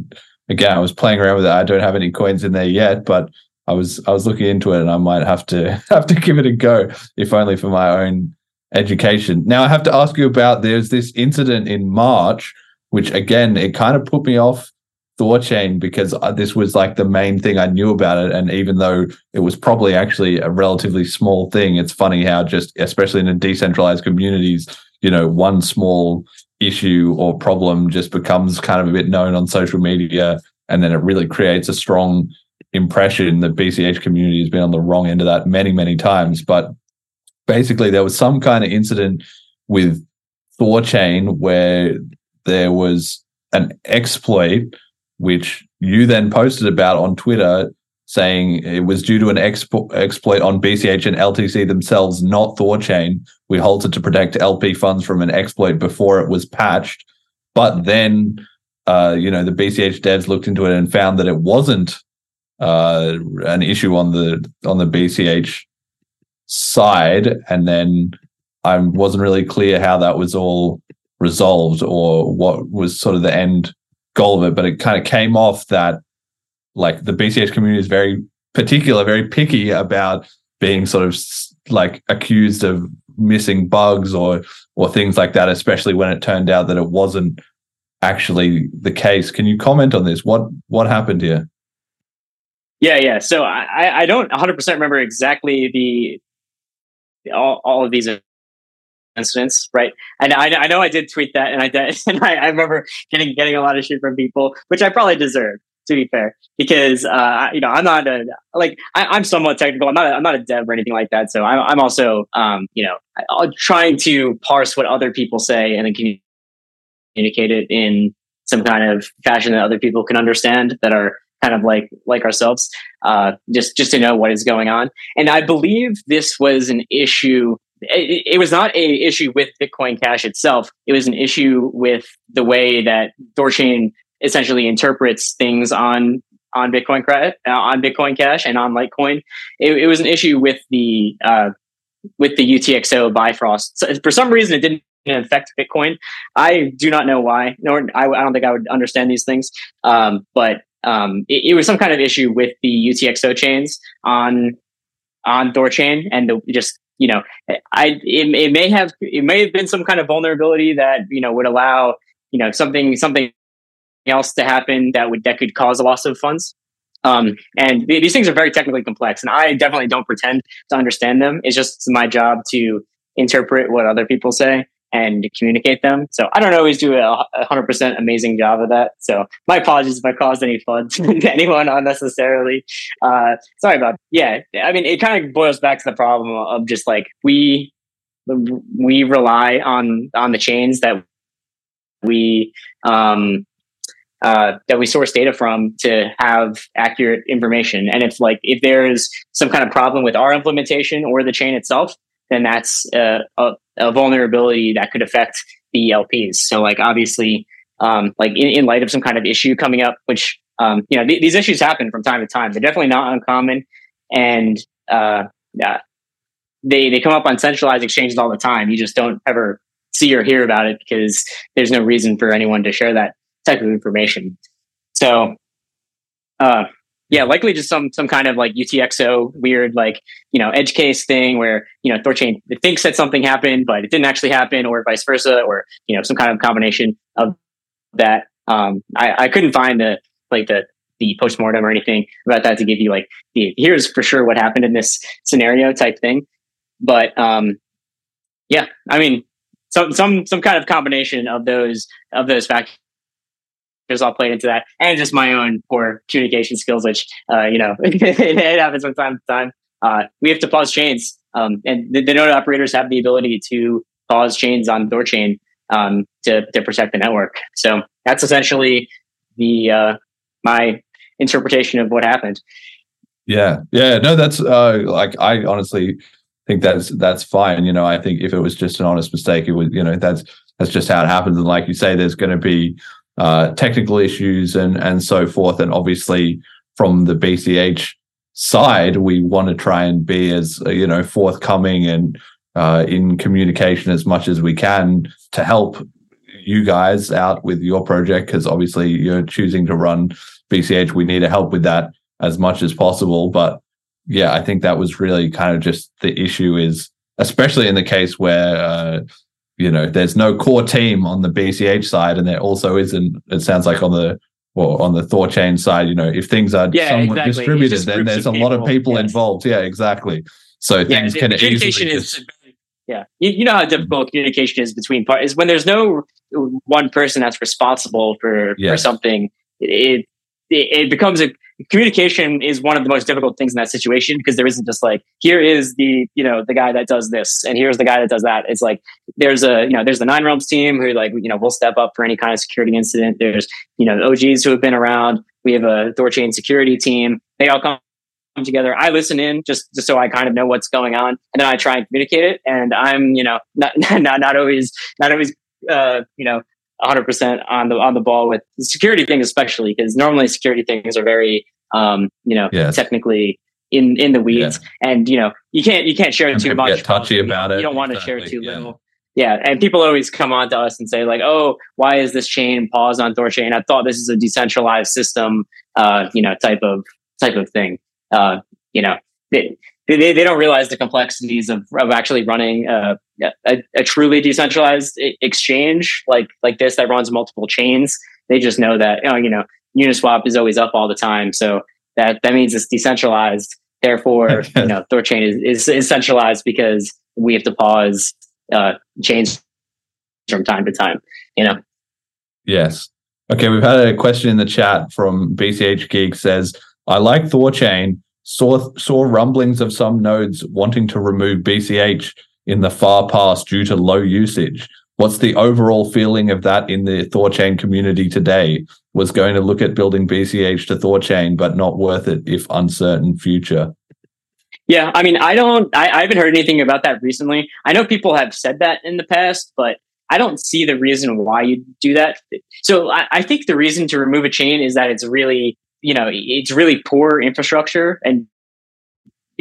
again, I was playing around with it. I don't have any coins in there yet, but I was I was looking into it, and I might have to have to give it a go, if only for my own education. Now, I have to ask you about. There's this incident in March, which again, it kind of put me off Thorchain because uh, this was like the main thing I knew about it, and even though it was probably actually a relatively small thing, it's funny how just especially in a decentralized communities, you know, one small issue or problem just becomes kind of a bit known on social media and then it really creates a strong impression that bch community has been on the wrong end of that many many times but basically there was some kind of incident with thorchain where there was an exploit which you then posted about on twitter saying it was due to an expo- exploit on bch and ltc themselves not thorchain we halted to protect LP funds from an exploit before it was patched. But then, uh, you know, the BCH devs looked into it and found that it wasn't uh, an issue on the on the BCH side. And then I wasn't really clear how that was all resolved or what was sort of the end goal of it. But it kind of came off that like the BCH community is very particular, very picky about being sort of like accused of missing bugs or or things like that, especially when it turned out that it wasn't actually the case. Can you comment on this? What what happened here? Yeah, yeah. So I, I- don't 100% remember exactly the all, all of these incidents, right? And I, I know I did tweet that, and I did, and I, I remember getting getting a lot of shit from people, which I probably deserved, to be fair, because uh, you know I'm not a like I, I'm somewhat technical. I'm not a, I'm not a dev or anything like that. So I'm, I'm also um, you know trying to parse what other people say and then commu- communicate it in some kind of fashion that other people can understand that are kind of like like ourselves uh, just just to know what is going on. And i believe this was an issue it, it was not a issue with bitcoin cash itself. It was an issue with the way that thorchain essentially interprets things on on bitcoin credit uh, on bitcoin cash and on litecoin. It, it was an issue with the uh, with the utxo bifrost. So for some reason it didn't affect bitcoin. I do not know why nor i, I don't think i would understand these things. Um, but um, it, it was some kind of issue with the UTXO chains on on Thorchain, and the, just you know, I it, it may have it may have been some kind of vulnerability that you know would allow you know something something else to happen that would that could cause a loss of funds. Um, and th- these things are very technically complex, and I definitely don't pretend to understand them. It's just my job to interpret what other people say and communicate them. So I don't always do a hundred percent amazing job of that. So my apologies if I caused any fun to anyone unnecessarily. Uh, sorry about. Yeah, I mean it kind of boils back to the problem of just like we we rely on on the chains that we um uh, that we source data from to have accurate information. And if like if there's some kind of problem with our implementation or the chain itself, then that's uh, a, a vulnerability that could affect the LPs. So like obviously, um, like in, in light of some kind of issue coming up, which um, you know th- these issues happen from time to time. They're definitely not uncommon, and uh, yeah, they they come up on centralized exchanges all the time. You just don't ever see or hear about it because there's no reason for anyone to share that type of information. So, uh, yeah, likely just some some kind of like UTXO weird like you know edge case thing where you know Thorchain thinks that something happened but it didn't actually happen, or vice versa, or you know some kind of combination of that. Um, I, I couldn't find the like the the postmortem or anything about that to give you like the here's for sure what happened in this scenario type thing. But um, yeah, I mean some some some kind of combination of those of those factors all played into that, and just my own poor communication skills, which uh, you know it happens from time to time. Uh, we have to pause chains, um, and the, the node operators have the ability to pause chains on Thorchain um, to to protect the network. So that's essentially the uh, my interpretation of what happened. Yeah, yeah, no, that's uh, like I honestly think that's that's fine. You know, I think if it was just an honest mistake, it would, you know, that's that's just how it happens. And like you say, there's going to be uh, technical issues and and so forth. And obviously, from the BCH side, we want to try and be as uh, you know forthcoming and uh, in communication as much as we can to help you guys out with your project because obviously you're choosing to run BCH. We need to help with that as much as possible. But yeah, I think that was really kind of just the issue is, especially in the case where, uh, you know, there's no core team on the BCH side, and there also isn't. It sounds like on the well, on the Thor chain side, you know, if things are Yeah, somewhat exactly. Distributed, then there's a lot of people, people yes. involved. Yeah, exactly. So yeah, things the- can the communication easily is just, yeah you, you know how difficult communication is between parties when there's no one person that's responsible for for something it, it becomes a communication is one of the most difficult things in that situation because there isn't just like here is the you know the guy that does this and here's the guy that does that it's like there's a you know there's the nine realms team who like you know will step up for any kind of security incident there's you know og's who have been around we have a thorchain security team they all come together. I listen in just, just so I kind of know what's going on, and then I try and communicate it. And I'm, you know, not not not always not always, uh, you know, 100 percent on the on the ball with the security thing, especially because normally security things are very, um, you know, Yes. technically in in the weeds, and you know, you can't you can't share And too much. get touchy You- about it. You don't want to share too yeah. little. Yeah, and people always come on to us and say like, "Oh, why is this chain paused on Thorchain? I thought this is a decentralized system, uh, you know, type of type of thing." Uh, you know, they, they, they don't realize the complexities of, of actually running uh, a, a truly decentralized exchange like like this that runs multiple chains. They just know that oh, you know Uniswap is always up all the time, so that that means it's decentralized. Therefore, you know, Thorchain is, is is centralized because we have to pause uh, chains from time to time. You know, Yes. Okay, we've had a question in the chat from BCH Geek says, I like Thorchain, saw saw rumblings of some nodes wanting to remove BCH in the far past due to low usage. What's the overall feeling of that in the Thorchain community today? Was going to look at building BCH to Thorchain, but not worth it if uncertain future. Yeah, I mean, I don't, I, I haven't heard anything about that recently. I know people have said that in the past, but I don't see the reason why you do that. So I, I think the reason to remove a chain is that it's really, you know, it's really poor infrastructure and,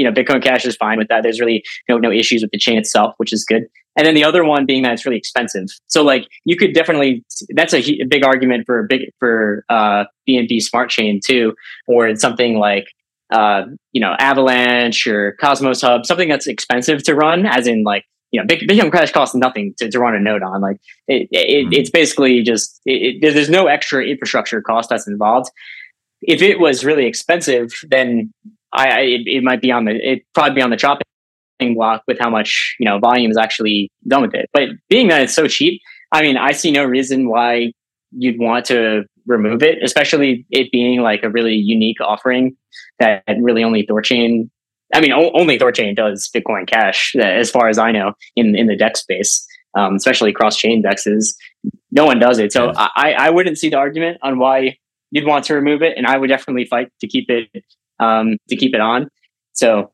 you know, Bitcoin Cash is fine with that. There's really no, no issues with the chain itself, which is good. And then the other one being that it's really expensive. So like you could definitely, that's a, a big argument for a big, for, uh, BNB smart chain too, or it's something like, uh, you know, Avalanche or Cosmos Hub, something that's expensive to run, as in like, you know, Bitcoin Cash costs nothing to, to run a node on. Like, it, it, Mhm. it's basically just it, it, there's no extra infrastructure cost that's involved. If it was really expensive, then I, I it, it might be on the it probably be on the chopping block with how much you know volume is actually done with it. But being that it's so cheap, I mean, I see no reason why you'd want to remove it, especially it being like a really unique offering that really only Thorchain. I mean, o- only Thorchain does Bitcoin Cash, uh, as far as I know, in in the DEX space, um, especially cross chain dexes. No one does it, so Yes. I, I wouldn't see the argument on why you'd want to remove it, and I would definitely fight to keep it um, to keep it on. So,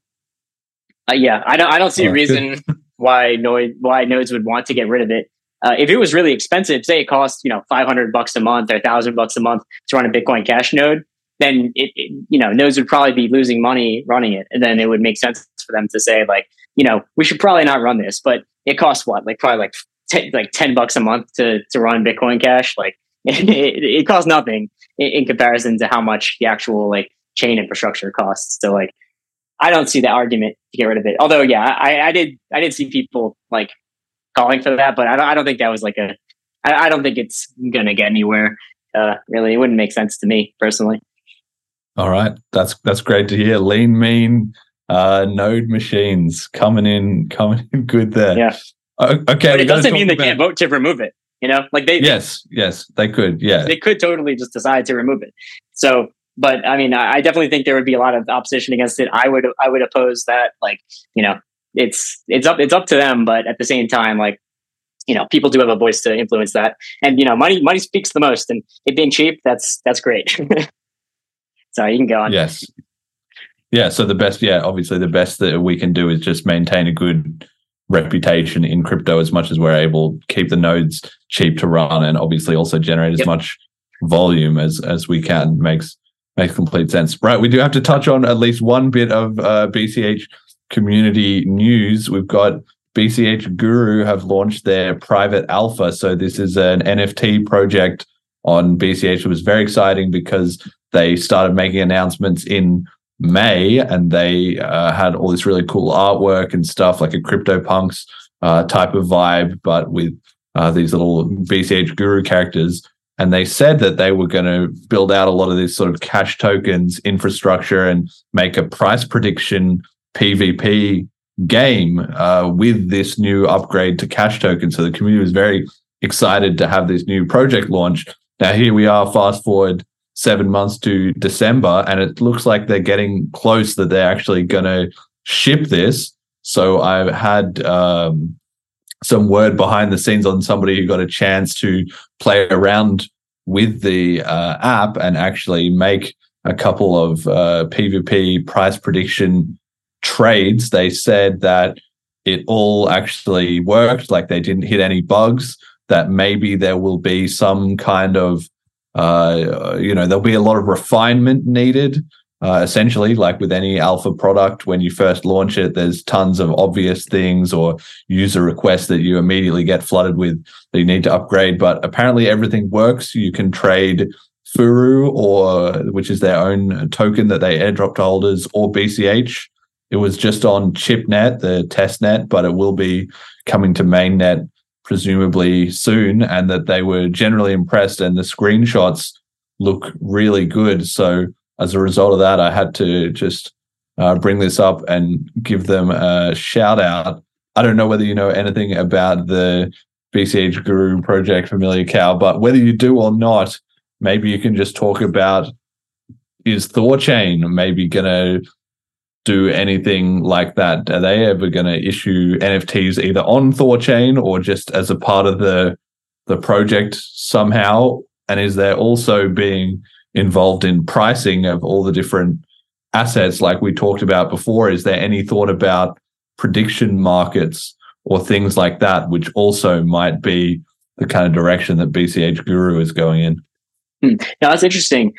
uh, yeah, I don't I don't see Oh, a that's reason why node why nodes would want to get rid of it. Uh, if it was really expensive, say it costs you know five hundred bucks a month or thousand bucks a month to run a Bitcoin Cash node, then it, it you know nodes would probably be losing money running it, and then it would make sense for them to say like you know we should probably not run this, but it costs what like probably like 10, like ten bucks a month to to run Bitcoin Cash, like it, it costs nothing in, in comparison to how much the actual like chain infrastructure costs. So like I don't see the argument to get rid of it. Although yeah, I, I did I did see people like calling for that, but I don't I don't think that was like a I, I don't think it's gonna get anywhere. Uh, really, it wouldn't make sense to me personally. All right, that's that's great to hear. Lean, mean, uh, node machines coming in, coming in good there. Yeah. O- okay, But it doesn't mean they about- can't vote to remove it. You know, like they Yes, yes, they could. Yeah, they could totally just decide to remove it. So, but I mean, I I definitely think there would be a lot of opposition against it. I would I would oppose that. Like, you know, it's it's up it's up to them, but at the same time, like, you know, people do have a voice to influence that, and you know, money money speaks the most, and it being cheap, that's that's great. so you can go on. Yes. yeah, so the best, yeah, obviously the best that we can do is just maintain a good reputation in crypto as much as we're able, keep the nodes cheap to run, and obviously also generate as Yep. much volume as as we can. Makes makes complete sense. Right, we do have to touch on at least one bit of uh, BCH community news. We've got BCH Guru have launched their private alpha. So this is an NFT project on BCH. It was very exciting because they started making announcements in May and they uh, had all this really cool artwork and stuff like a CryptoPunks uh, type of vibe, but with uh, these little BCH Guru characters. And they said that they were going to build out a lot of this sort of cash tokens infrastructure and make a price prediction PvP game uh, with this new upgrade to cash tokens. So the community was very excited to have this new project launched. Now here we are, fast forward seven months to December, and it looks like they're getting close that they're actually going to ship this. So I've had um, some word behind the scenes on somebody who got a chance to play around with the uh, app and actually make a couple of uh, PvP price prediction trades. They said that it all actually worked, like they didn't hit any bugs, that maybe there will be some kind of uh, you know, there'll be a lot of refinement needed. Uh, essentially, like with any alpha product, when you first launch it, there's tons of obvious things or user requests that you immediately get flooded with that you need to upgrade. But apparently, everything works. You can trade Furu, or which is their own token that they airdrop to holders, or BCH. It was just on ChipNet, the test net, but it will be coming to mainnet presumably soon, and that they were generally impressed, and the screenshots look really good. So as a result of that, I had to just uh, bring this up and give them a shout out. I don't know whether you know anything about the BCH Guru project, Familiar Cow, but whether you do or not, maybe you can just talk about is Thorchain maybe going to do anything like that? Are they ever going to issue NFTs either on Thorchain or just as a part of the the project somehow? And is there also being involved in pricing of all the different assets like we talked about before? Is there any thought about prediction markets or things like that, which also might be the kind of direction that BCH Guru is going in? No, that's interesting.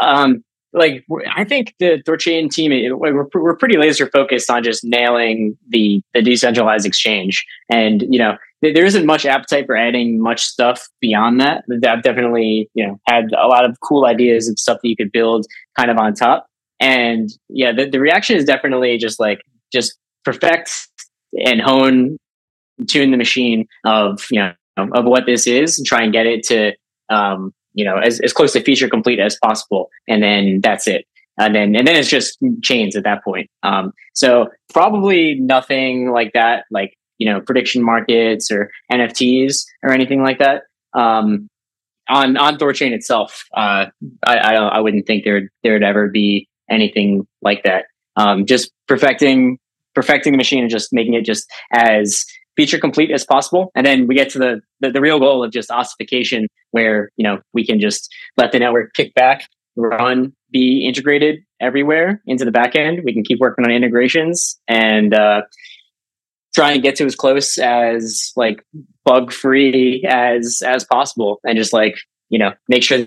Um, like I think the Thorchain team, we're we're pretty laser focused on just nailing the the decentralized exchange, and you know there isn't much appetite for adding much stuff beyond that. I've definitely you know had a lot of cool ideas and stuff that you could build kind of on top, and yeah, the, the reaction is definitely just like just perfect and hone, tune the machine of you know of what this is, and try and get it to um, you know, as, as close to feature complete as possible. And then that's it. And then, and then it's just chains at that point. Um, so probably nothing like that, like, you know, prediction markets or NFTs or anything like that. Um, on, on Thorchain itself, uh, I, I, I wouldn't think there, there'd ever be anything like that. Um, just perfecting, perfecting the machine and just making it just as feature complete as possible. And then we get to the, the, the real goal of just ossification where, you know, we can just let the network kick back, run, be integrated everywhere into the back end. We can keep working on integrations and, uh, try and get to as close as like bug free as, as possible. And just like, you know, make sure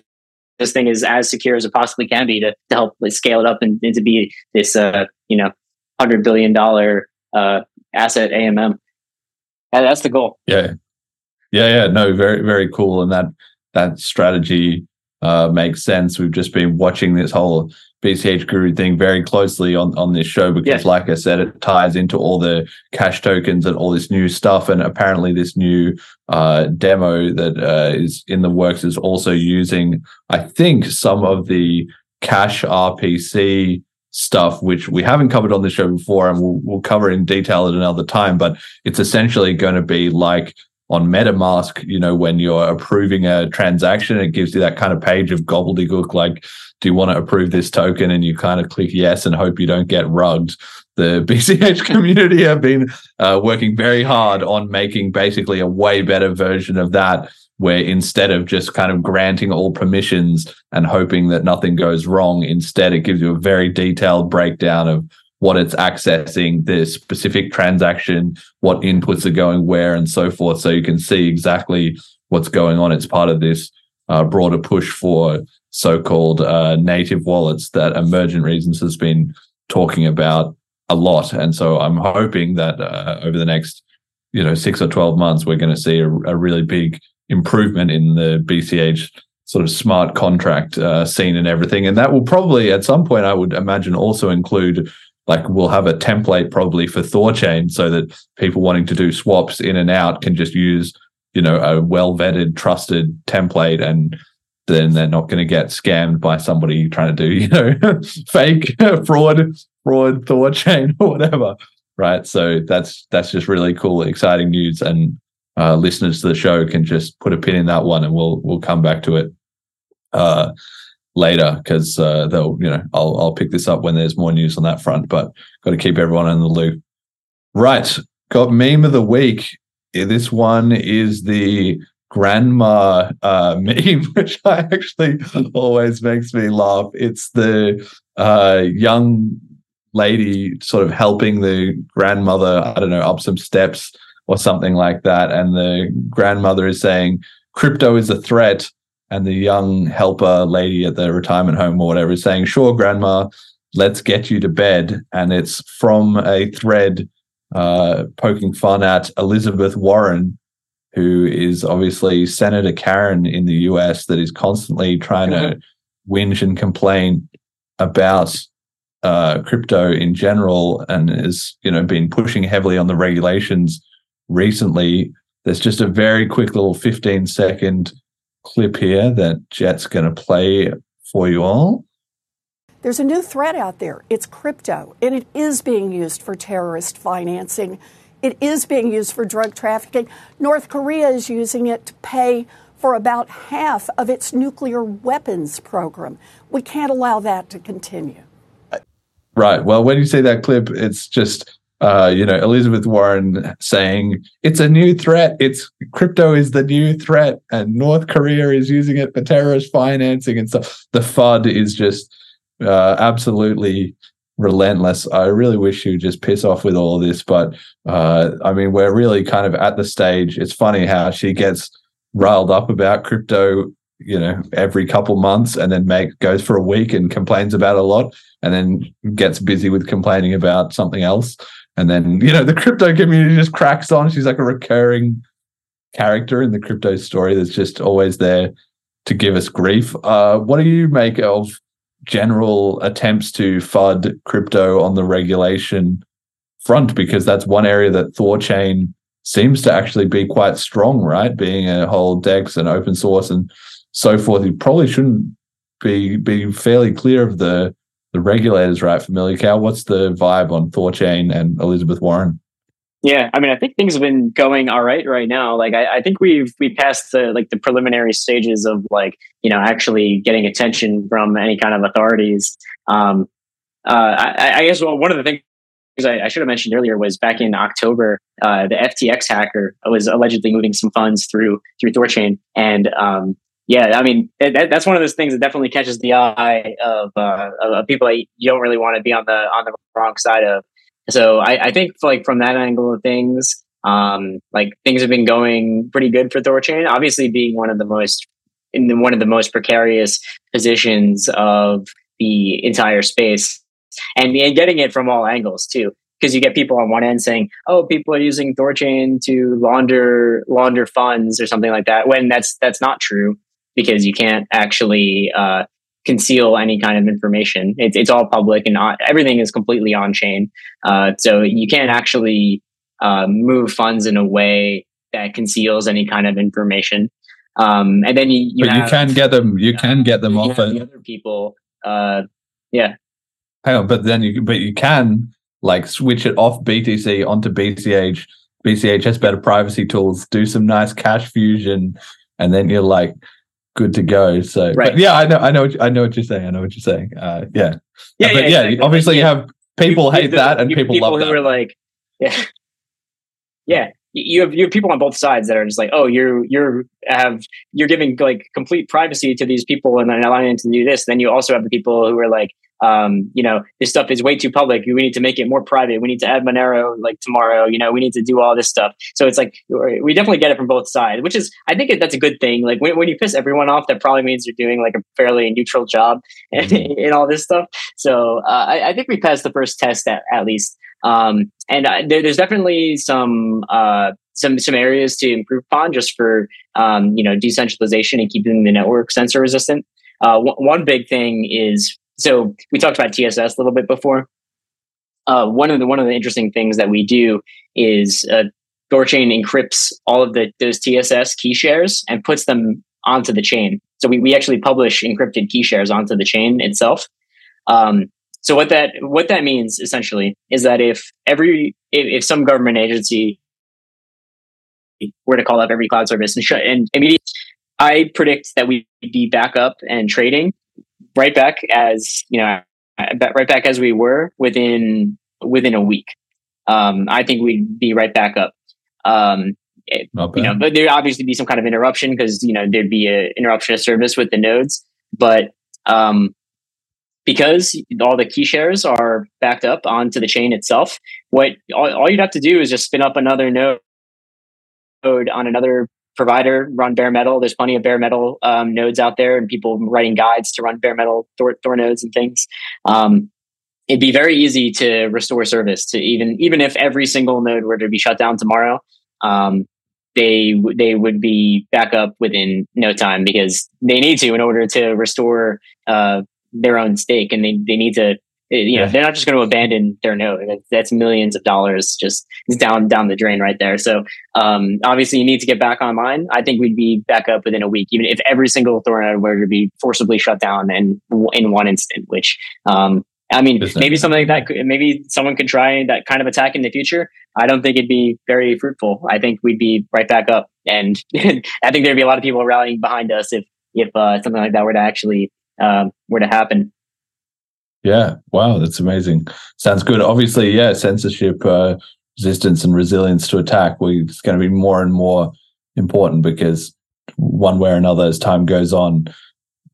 this thing is as secure as it possibly can be to, to help like, scale it up and, and to be this, uh, you know, hundred billion dollar, uh, asset AMM. And that's the goal. Yeah. Yeah, yeah. No, very, very cool. And that that strategy uh makes sense. We've just been watching this whole BCH Guru thing very closely on, on this show because, Yeah. like I said, it ties into all the cash tokens and all this new stuff. And apparently, this new uh, demo that uh, is in the works is also using, I think, some of the cash RPC stuff, which we haven't covered on the show before, and we'll, we'll cover in detail at another time. But it's essentially going to be like on MetaMask, you know, when you're approving a transaction, it gives you that kind of page of gobbledygook, like, do you want to approve this token? And you kind of click yes and hope you don't get rugged. The BCH community have been uh, working very hard on making basically a way better version of that where instead of just kind of granting all permissions and hoping that nothing goes wrong, instead it gives you a very detailed breakdown of what it's accessing, the specific transaction, what inputs are going where, and so forth. So you can see exactly what's going on. It's part of this uh, broader push for so-called uh, native wallets that Emergent Reasons has been talking about a lot. And so I'm hoping that uh, over the next, you know, six or twelve months, we're going to see a, a, really big improvement in the BCH sort of smart contract uh, scene and everything. And that will probably, at some point, I would imagine, also include like we'll have a template probably for Thorchain so that people wanting to do swaps in and out can just use you know a well vetted trusted template and then they're not going to get scammed by somebody trying to do you know fake fraud fraud Thorchain or whatever right so that's that's just really cool exciting news and uh, listeners to the show can just put a pin in that one and we'll we'll come back to it uh, later because uh, they'll you know I'll I'll pick this up when there's more news on that front. But got to keep everyone in the loop. Right, got meme of the week. This one is the grandma uh, meme, which I actually always makes me laugh. It's the uh, young lady sort of helping the grandmother, I don't know, up some steps or something like that. And the grandmother is saying, crypto is a threat and the young helper lady at the retirement home or whatever is saying, "Sure, grandma, let's get you to bed." And it's from a thread uh, poking fun at Elizabeth Warren, who is obviously Senator Karen in the U.S. that is constantly trying mm-hmm. to whinge and complain about uh, crypto in general, and has you know been pushing heavily on the regulations recently. There's just a very quick little 15 second clip here that Jet's going to play for you all. There's a new threat out there. It's crypto, and it is being used for terrorist financing. It is being used for drug trafficking. North Korea is using it to pay for about half of its nuclear weapons program. We can't allow that to continue. Right. Well, when you see that clip, it's just uh, you know, Elizabeth Warren saying it's a new threat. It's crypto is the new threat, and North Korea is using it for terrorist financing and stuff. The FUD is just uh, absolutely relentless. I really wish you just piss off with all of this, but uh, I mean, we're really kind of at the stage. It's funny how she gets riled up about crypto you know every couple months and then make goes for a week and complains about a lot and then gets busy with complaining about something else and then, you know, the crypto community just cracks on. She's like a recurring character in the crypto story that's just always there to give us grief. Uh, what do you make of general attempts to FUD crypto on the regulation front? Because that's one area that Thorchain seems to actually be quite strong, right? Being a whole DEX and open source and so forth. You probably shouldn't be be fairly clear of the the regulators right familiar. cow. what's the vibe on Thorchain and Elizabeth Warren? Yeah, I mean, I think things have been going all right right now. Like, I, I think we've we passed the like the preliminary stages of like you know actually getting attention from any kind of authorities. Um, uh, I, I guess well, one of the things I, I, should have mentioned earlier was back in October, uh, the FTX hacker was allegedly moving some funds through through Thorchain, and um, yeah, I mean that, that's one of those things that definitely catches the eye of, uh, of people that you don't really want to be on the on the wrong side of. So I, I think like from that angle of things, um, like things have been going pretty good for Thorchain. Obviously, being one of the most in the, one of the most precarious positions of the entire space, and, and getting it from all angles too because you get people on one end saying, "Oh, people are using Thorchain to launder launder funds or something like that," when that's that's not true because you can't actually uh, conceal any kind of information. It's, it's all public and not, everything is completely on chain. Uh, so you can't actually uh, move funds in a way that conceals any kind of information. Um, and then you, you, have, you can get them. You can get them off of other people. Uh, yeah. Hang on, but then you but you can like switch it off BTC onto BCH. BCH has better privacy tools. Do some nice cash fusion, and then you're like, good to go. So, right. yeah, I know, I know, what, I know what you're saying. I know what you're saying. Uh, yeah, yeah, but yeah. Exactly. Obviously, you have people you, hate that, and people, people love who that. Were like, yeah, yeah, you have you have people on both sides that are just like, oh, you're you're have you're giving like complete privacy to these people and then allowing them to do this. Then you also have the people who are like, um, you know, this stuff is way too public. We need to make it more private. We need to add Monero like tomorrow. You know, we need to do all this stuff. So it's like we definitely get it from both sides, which is I think that's a good thing. Like when, when you piss everyone off, that probably means you're doing like a fairly neutral job mm-hmm. in all this stuff. So uh, I, I, think we passed the first test at, at least. Um, and uh, there, there's definitely some uh, some some areas to improve upon just for um, you know decentralization and keeping the network censor resistant. Uh, w- one big thing is so we talked about TSS a little bit before. Uh, one of the one of the interesting things that we do is uh, Thorchain encrypts all of the those TSS key shares and puts them onto the chain. So we, we actually publish encrypted key shares onto the chain itself. Um, so what that what that means essentially is that if every if, if some government agency were to call up every cloud service and shut and immediately, I predict that we'd be back up and trading right back as you know right back as we were within within a week. Um, I think we'd be right back up. Um, it, you know, but there'd obviously be some kind of interruption because you know there'd be an interruption of service with the nodes. But um, because all the key shares are backed up onto the chain itself, what all, all you'd have to do is just spin up another node on another provider, run bare metal. There's plenty of bare metal um, nodes out there and people writing guides to run bare metal Thor, Thor nodes and things. Um, it'd be very easy to restore service to even even if every single node were to be shut down tomorrow. Um, they they would be back up within no time because they need to in order to restore uh, their own stake, and they they need to you know they're not just going to abandon their node. That's millions of dollars just down down the drain right there. So um, obviously you need to get back online. I think we'd be back up within a week even if every single thor node were to be forcibly shut down and in one instant which um, i mean maybe something like that maybe someone could try that kind of attack in the future. I don't think it'd be very fruitful. I think we'd be right back up. And i think there'd be a lot of people rallying behind us if if uh, something like that were to actually um, were to happen yeah. Wow. That's amazing. Sounds good. Obviously, yeah, censorship, uh, resistance, and resilience to attack it's going to be more and more important because one way or another, as time goes on,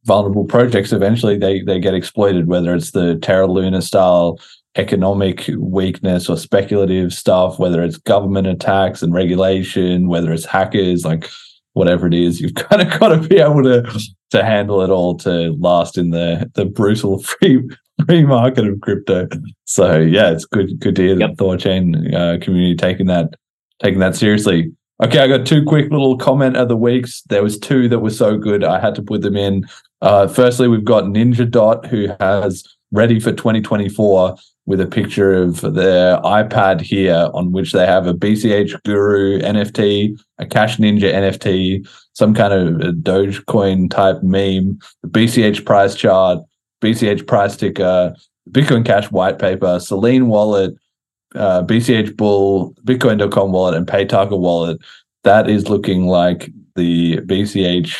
vulnerable projects eventually they they get exploited, whether it's the Terra Luna style economic weakness or speculative stuff, whether it's government attacks and regulation, whether it's hackers, like whatever it is, you've kind of got to be able to to handle it all to last in the the brutal free market of crypto. So yeah, it's good good to hear yep. the Thorchain uh, community taking that taking that seriously. Okay, I got two quick little comment of the weeks. There was two that were so good I had to put them in. Uh, firstly, we've got Ninja Dot who has ready for 2024 with a picture of their iPad here on which they have a BCH Guru NFT, a Cash Ninja NFT, some kind of Dogecoin type meme, the BCH price chart, BCH price ticker, Bitcoin Cash white paper, Selene wallet, uh, BCH Bull, Bitcoin.com wallet, and Paytaca wallet. That is looking like the BCH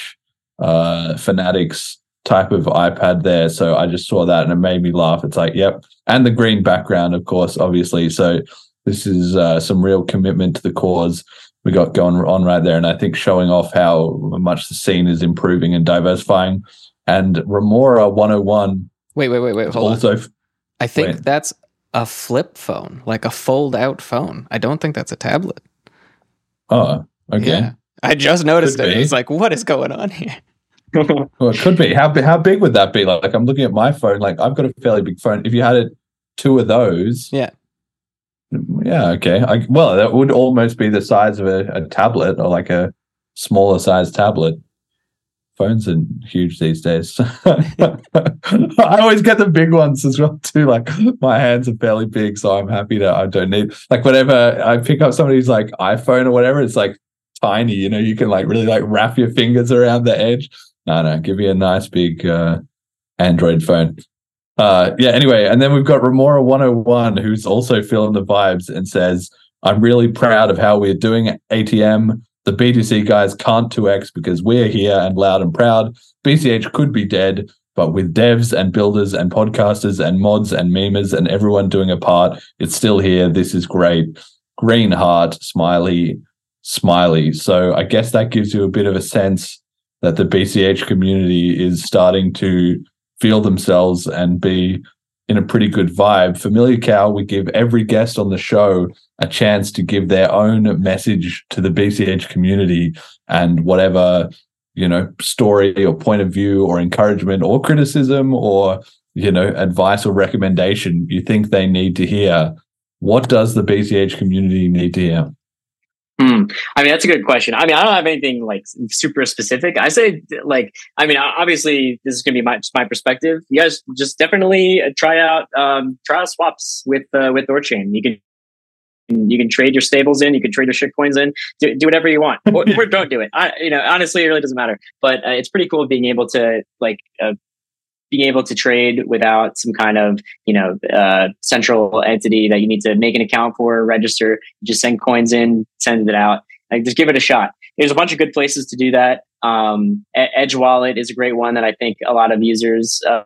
uh, Fanatics type of iPad there. So I just saw that and it made me laugh. It's like, yep. And the green background, of course, obviously. So this is uh, some real commitment to the cause we got going on right there. And I think showing off how much the scene is improving and diversifying. And Remora 101. Wait, wait, wait, wait. Hold also, on. I think wait. that's a flip phone, like a fold out phone. I don't think that's a tablet. Oh, okay. Yeah. I just noticed Could it. Be. It's like, what is going on here? well, it could be. How how big would that be? Like, like, I'm looking at my phone. Like, I've got a fairly big phone. If you had it, two of those, yeah, yeah, okay. I, well, that would almost be the size of a, a tablet or like a smaller size tablet phones are huge these days. I always get the big ones as well too. Like my hands are fairly big, so I'm happy that I don't need like whatever I pick up somebody's like iPhone or whatever, it's like tiny, you know, you can like really like wrap your fingers around the edge. No, no, give me a nice big uh Android phone. Uh yeah, anyway, and then we've got Remora 101 who's also feeling the vibes and says, I'm really proud of how we're doing ATM the BTC guys can't 2x because we're here and loud and proud. BCH could be dead, but with devs and builders and podcasters and mods and memers and everyone doing a part, it's still here. This is great. green heart, smiley, smiley. So I guess that gives you a bit of a sense that the BCH community is starting to feel themselves and be in a pretty good vibe. Familiar Cow, we give every guest on the show a chance to give their own message to the BCH community and whatever, you know, story or point of view or encouragement or criticism or, you know, advice or recommendation you think they need to hear. What does the BCH community need to hear? Hmm. I mean, that's a good question. I mean, I don't have anything like super specific. I say, like, I mean, obviously, this is going to be my my perspective. You guys just definitely uh, try out um, try out swaps with uh, with Thorchain. You can you can trade your stables in, you can trade your shit coins in, do, do whatever you want, or, or, don't do it. I, you know, honestly, it really doesn't matter. But uh, it's pretty cool being able to like uh, being able to trade without some kind of you know uh, central entity that you need to make an account for, register, just send coins in, send it out. Like just give it a shot. There's a bunch of good places to do that. Um, Edge Wallet is a great one that I think a lot of users, uh,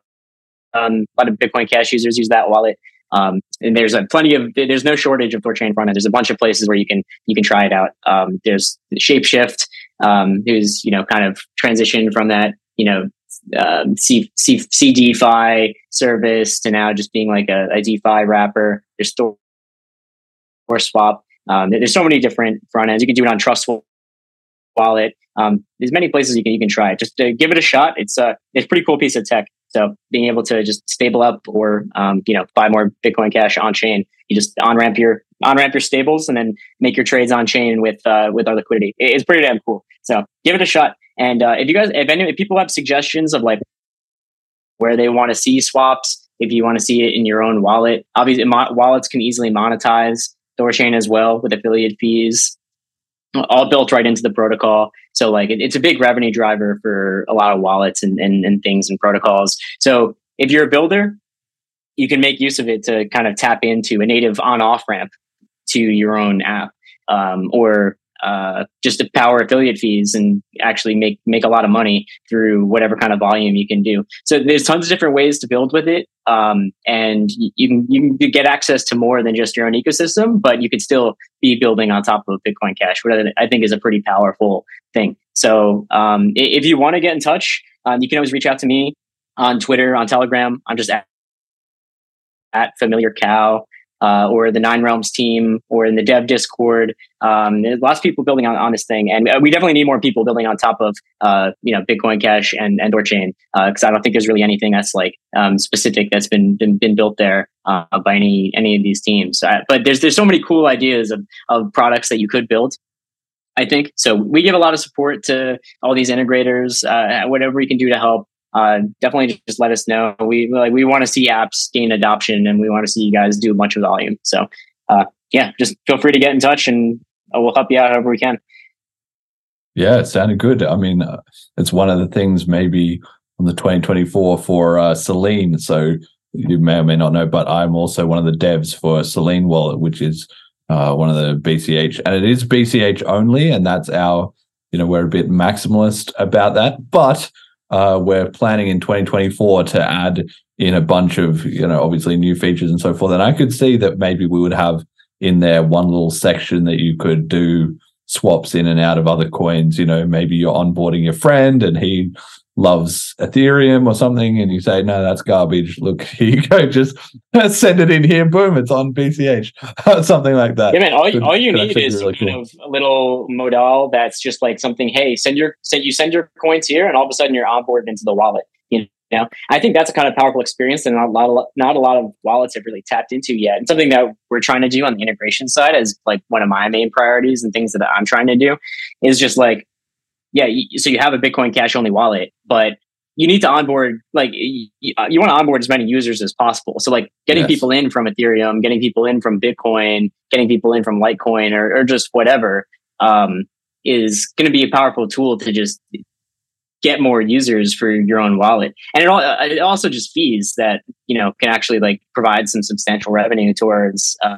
um, a lot of Bitcoin Cash users use that wallet. Um, and there's a plenty of there's no shortage of Thorchain front end. There's a bunch of places where you can you can try it out. Um, there's Shapeshift, um, who's you know kind of transitioned from that you know um, C, C, CDFI service to now just being like a, a DeFi wrapper. There's Thor or Swap. Um, there's so many different front ends. You can do it on Trust Wallet. Um, there's many places you can you can try it. Just uh, give it a shot. It's a it's a pretty cool piece of tech. So being able to just stable up or um, you know buy more Bitcoin Cash on chain, you just on ramp your on ramp your stables and then make your trades on chain with uh, with our liquidity. It's pretty damn cool. So give it a shot. And uh, if you guys, if any, if people have suggestions of like where they want to see swaps, if you want to see it in your own wallet, obviously mo- wallets can easily monetize Thorchain as well with affiliate fees, all built right into the protocol. So like it, it's a big revenue driver for a lot of wallets and, and, and things and protocols. So if you're a builder, you can make use of it to kind of tap into a native on off ramp to your own app. Um, or uh, just to power affiliate fees and actually make make a lot of money through whatever kind of volume you can do. So there's tons of different ways to build with it, um, and you can you can get access to more than just your own ecosystem, but you could still be building on top of Bitcoin Cash, which I think is a pretty powerful thing. So um, if you want to get in touch, um, you can always reach out to me on Twitter, on Telegram. I'm just at, at Familiar Cow uh, or the Nine Realms team or in the dev Discord. Um, there's lots of people building on, on this thing, and uh, we definitely need more people building on top of uh, you know Bitcoin Cash and and Thorchain because uh, I don't think there's really anything that's like um, specific that's been been, been built there uh, by any any of these teams. Uh, but there's there's so many cool ideas of of products that you could build. I think so. We give a lot of support to all these integrators. whatever we can do to help uh, definitely just let us know. We like we want to see apps gain adoption, and we want to see you guys do a bunch of volume. So, uh, yeah, just feel free to get in touch, and uh, we'll help you out however we can. Yeah, it sounded good. I mean, uh, it's one of the things maybe on the 2024 for uh, Selene. So you may or may not know, but I'm also one of the devs for Selene Wallet, which is uh, one of the BCH, and it is BCH only, and that's our, you know, we're a bit maximalist about that, but uh, we're planning in 2024 to add in a bunch of, you know, obviously new features and so forth. And I could see that maybe we would have in there one little section that you could do swaps in and out of other coins. You know, maybe you're onboarding your friend and he loves Ethereum or something, and you say, no, that's garbage. Look, here you go. Just send it in here. Boom, it's on BCH. something like that. Yeah, man. All, could, all you need is really kind cool. of a little modal that's just like something. Hey, send your send you send your coins here, and all of a sudden you're onboarded into the wallet. You know, I think that's a kind of powerful experience that not a lot of not a lot of wallets have really tapped into yet. And something that we're trying to do on the integration side is like one of my main priorities and things that I'm trying to do is just like yeah, so you have a Bitcoin Cash only wallet, but you need to onboard like you, uh, you want to onboard as many users as possible. So like getting yes. people in from Ethereum, getting people in from Bitcoin, getting people in from Litecoin, or, or just whatever um, is going to be a powerful tool to just get more users for your own wallet. And it, all, uh, it also just fees that you know can actually like provide some substantial revenue towards uh,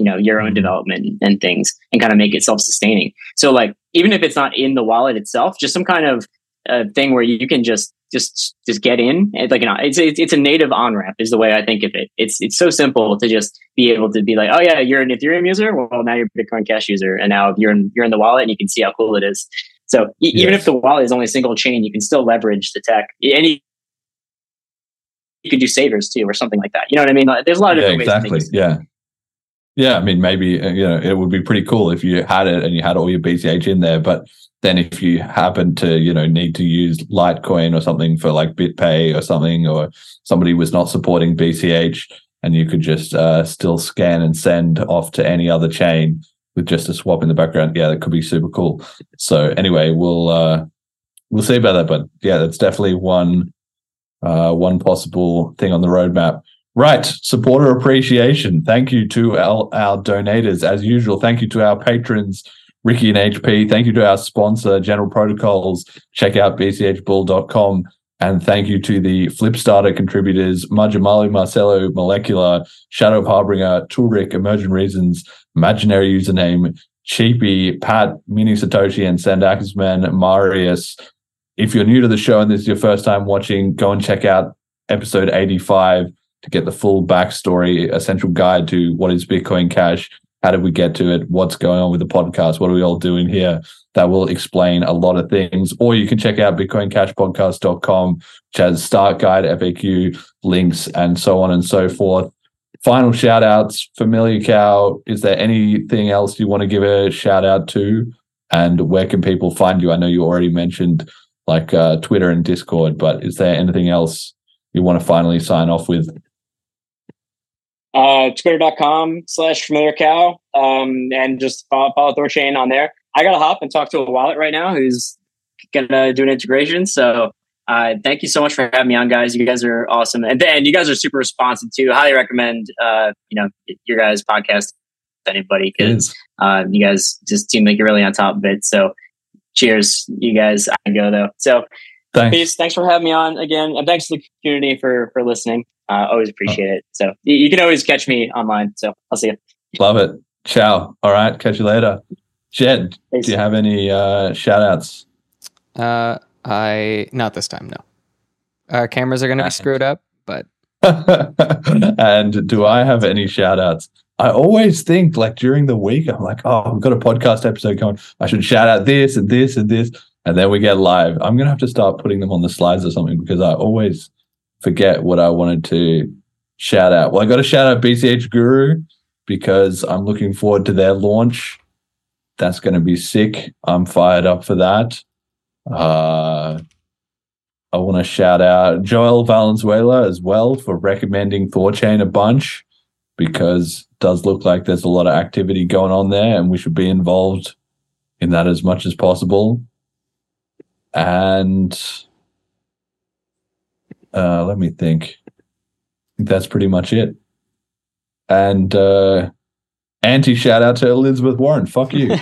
you know your own mm-hmm. development and things and kind of make it self-sustaining so like even if it's not in the wallet itself just some kind of uh, thing where you can just just just get in. it's like you know, it's it's it's a native on ramp is the way I think of it. It's it's so simple to just be able to be like, oh yeah, you're an Ethereum user. Well, now you're a Bitcoin Cash user, and now you're in you're in the wallet, and you can see how cool it is. So e- even if the wallet is only a single chain, you can still leverage the tech. any you, could do savers too, or something like that. You know what I mean? Like, There's a lot of yeah, different exactly. ways. Yeah. Yeah, I mean, maybe uh, you know it would be pretty cool if you had it and you had all your BCH in there. But then if you happen to you know need to use Litecoin or something for like BitPay or something, or somebody was not supporting BCH, and you could just uh, still scan and send off to any other chain with just a swap in the background. Yeah, that could be super cool. So anyway, we'll uh, we'll see about that. But yeah, that's definitely one uh, one possible thing on the roadmap. Right, supporter appreciation. Thank you to our, our donators as usual. Thank you to our patrons, Ricky and HP. Thank you to our sponsor, General Protocols. Check out bchbull.com. And thank you to the Flipstarter contributors, Majamali, Marcelo, Molecular, Shadow of Harbinger, Tulrik, Emergent Reasons, Imaginary Username, Cheapy, Pat, Mini Satoshi, and Sandakisman, Marius. If you're new to the show and this is your first time watching, go and check out episode 85 to get the full backstory, essential guide to what is Bitcoin Cash, how did we get to it, what's going on with the podcast, what are we all doing here. That will explain a lot of things. Or you can check out bitcoincashpodcast.com, which has start guide, FAQ, links, and so on and so forth. Final shout outs, Familiar Cow. Is there anything else you want to give a shout out to? And where can people find you? I know you already mentioned like uh, Twitter and Discord, but is there anything else you want to finally sign off with? Uh, twitter.com slash familiar cow. Um, and just follow, follow thorchain on there. I gotta hop and talk to a wallet right now who's gonna do an integration. So uh, thank you so much for having me on guys. You guys are awesome. And then you guys are super responsive too. Highly recommend uh, you know your guys podcast to anybody because uh, you guys just seem like you're really on top of it. So cheers you guys. I go though. So Thanks. peace thanks for having me on again and thanks to the community for for listening uh, always appreciate it so you, you can always catch me online so i'll see you Love it. Ciao. All right. Catch you later. Jed, Thanks. do you have any uh, shout outs? Uh, I not this time. No, our cameras are going to be screwed up, but and do I have any shout outs? I always think like during the week, I'm like, oh, we've got a podcast episode going. I should shout out this and this and this. And then we get live. I'm to have to start putting them on the slides or something because I always forget what I wanted to shout out. Well, I got to shout out BCH Guru because I'm looking forward to their launch. That's going to be sick. I'm fired up for that. Uh, I want to shout out Joel Valenzuela as well for recommending Thorchain a bunch because does look like there's a lot of activity going on there and we should be involved in that as much as possible. And uh, let me think. That's pretty much it. And uh, anti shout out to Elizabeth Warren. Fuck you.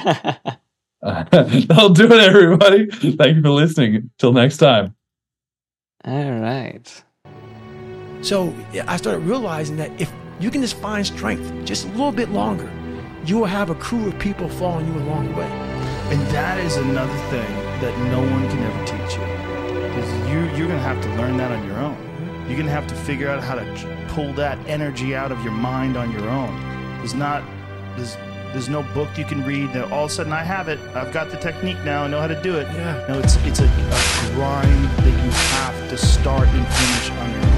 That'll do it, everybody. Thank you for listening. Till next time. all right. So I started realizing that if you can just find strength just a little bit longer, you will have a crew of people following you along the way. And that is another thing that no one can ever teach you. Because you, you're going to have to learn that on your own. You're going to have to figure out how to pull that energy out of your mind on your own. There's not, there's, there's no book you can read that all of a sudden I have it. I've got the technique now. I know how to do it. Yeah. No, it's, it's a, a grind that you have to start and finish on your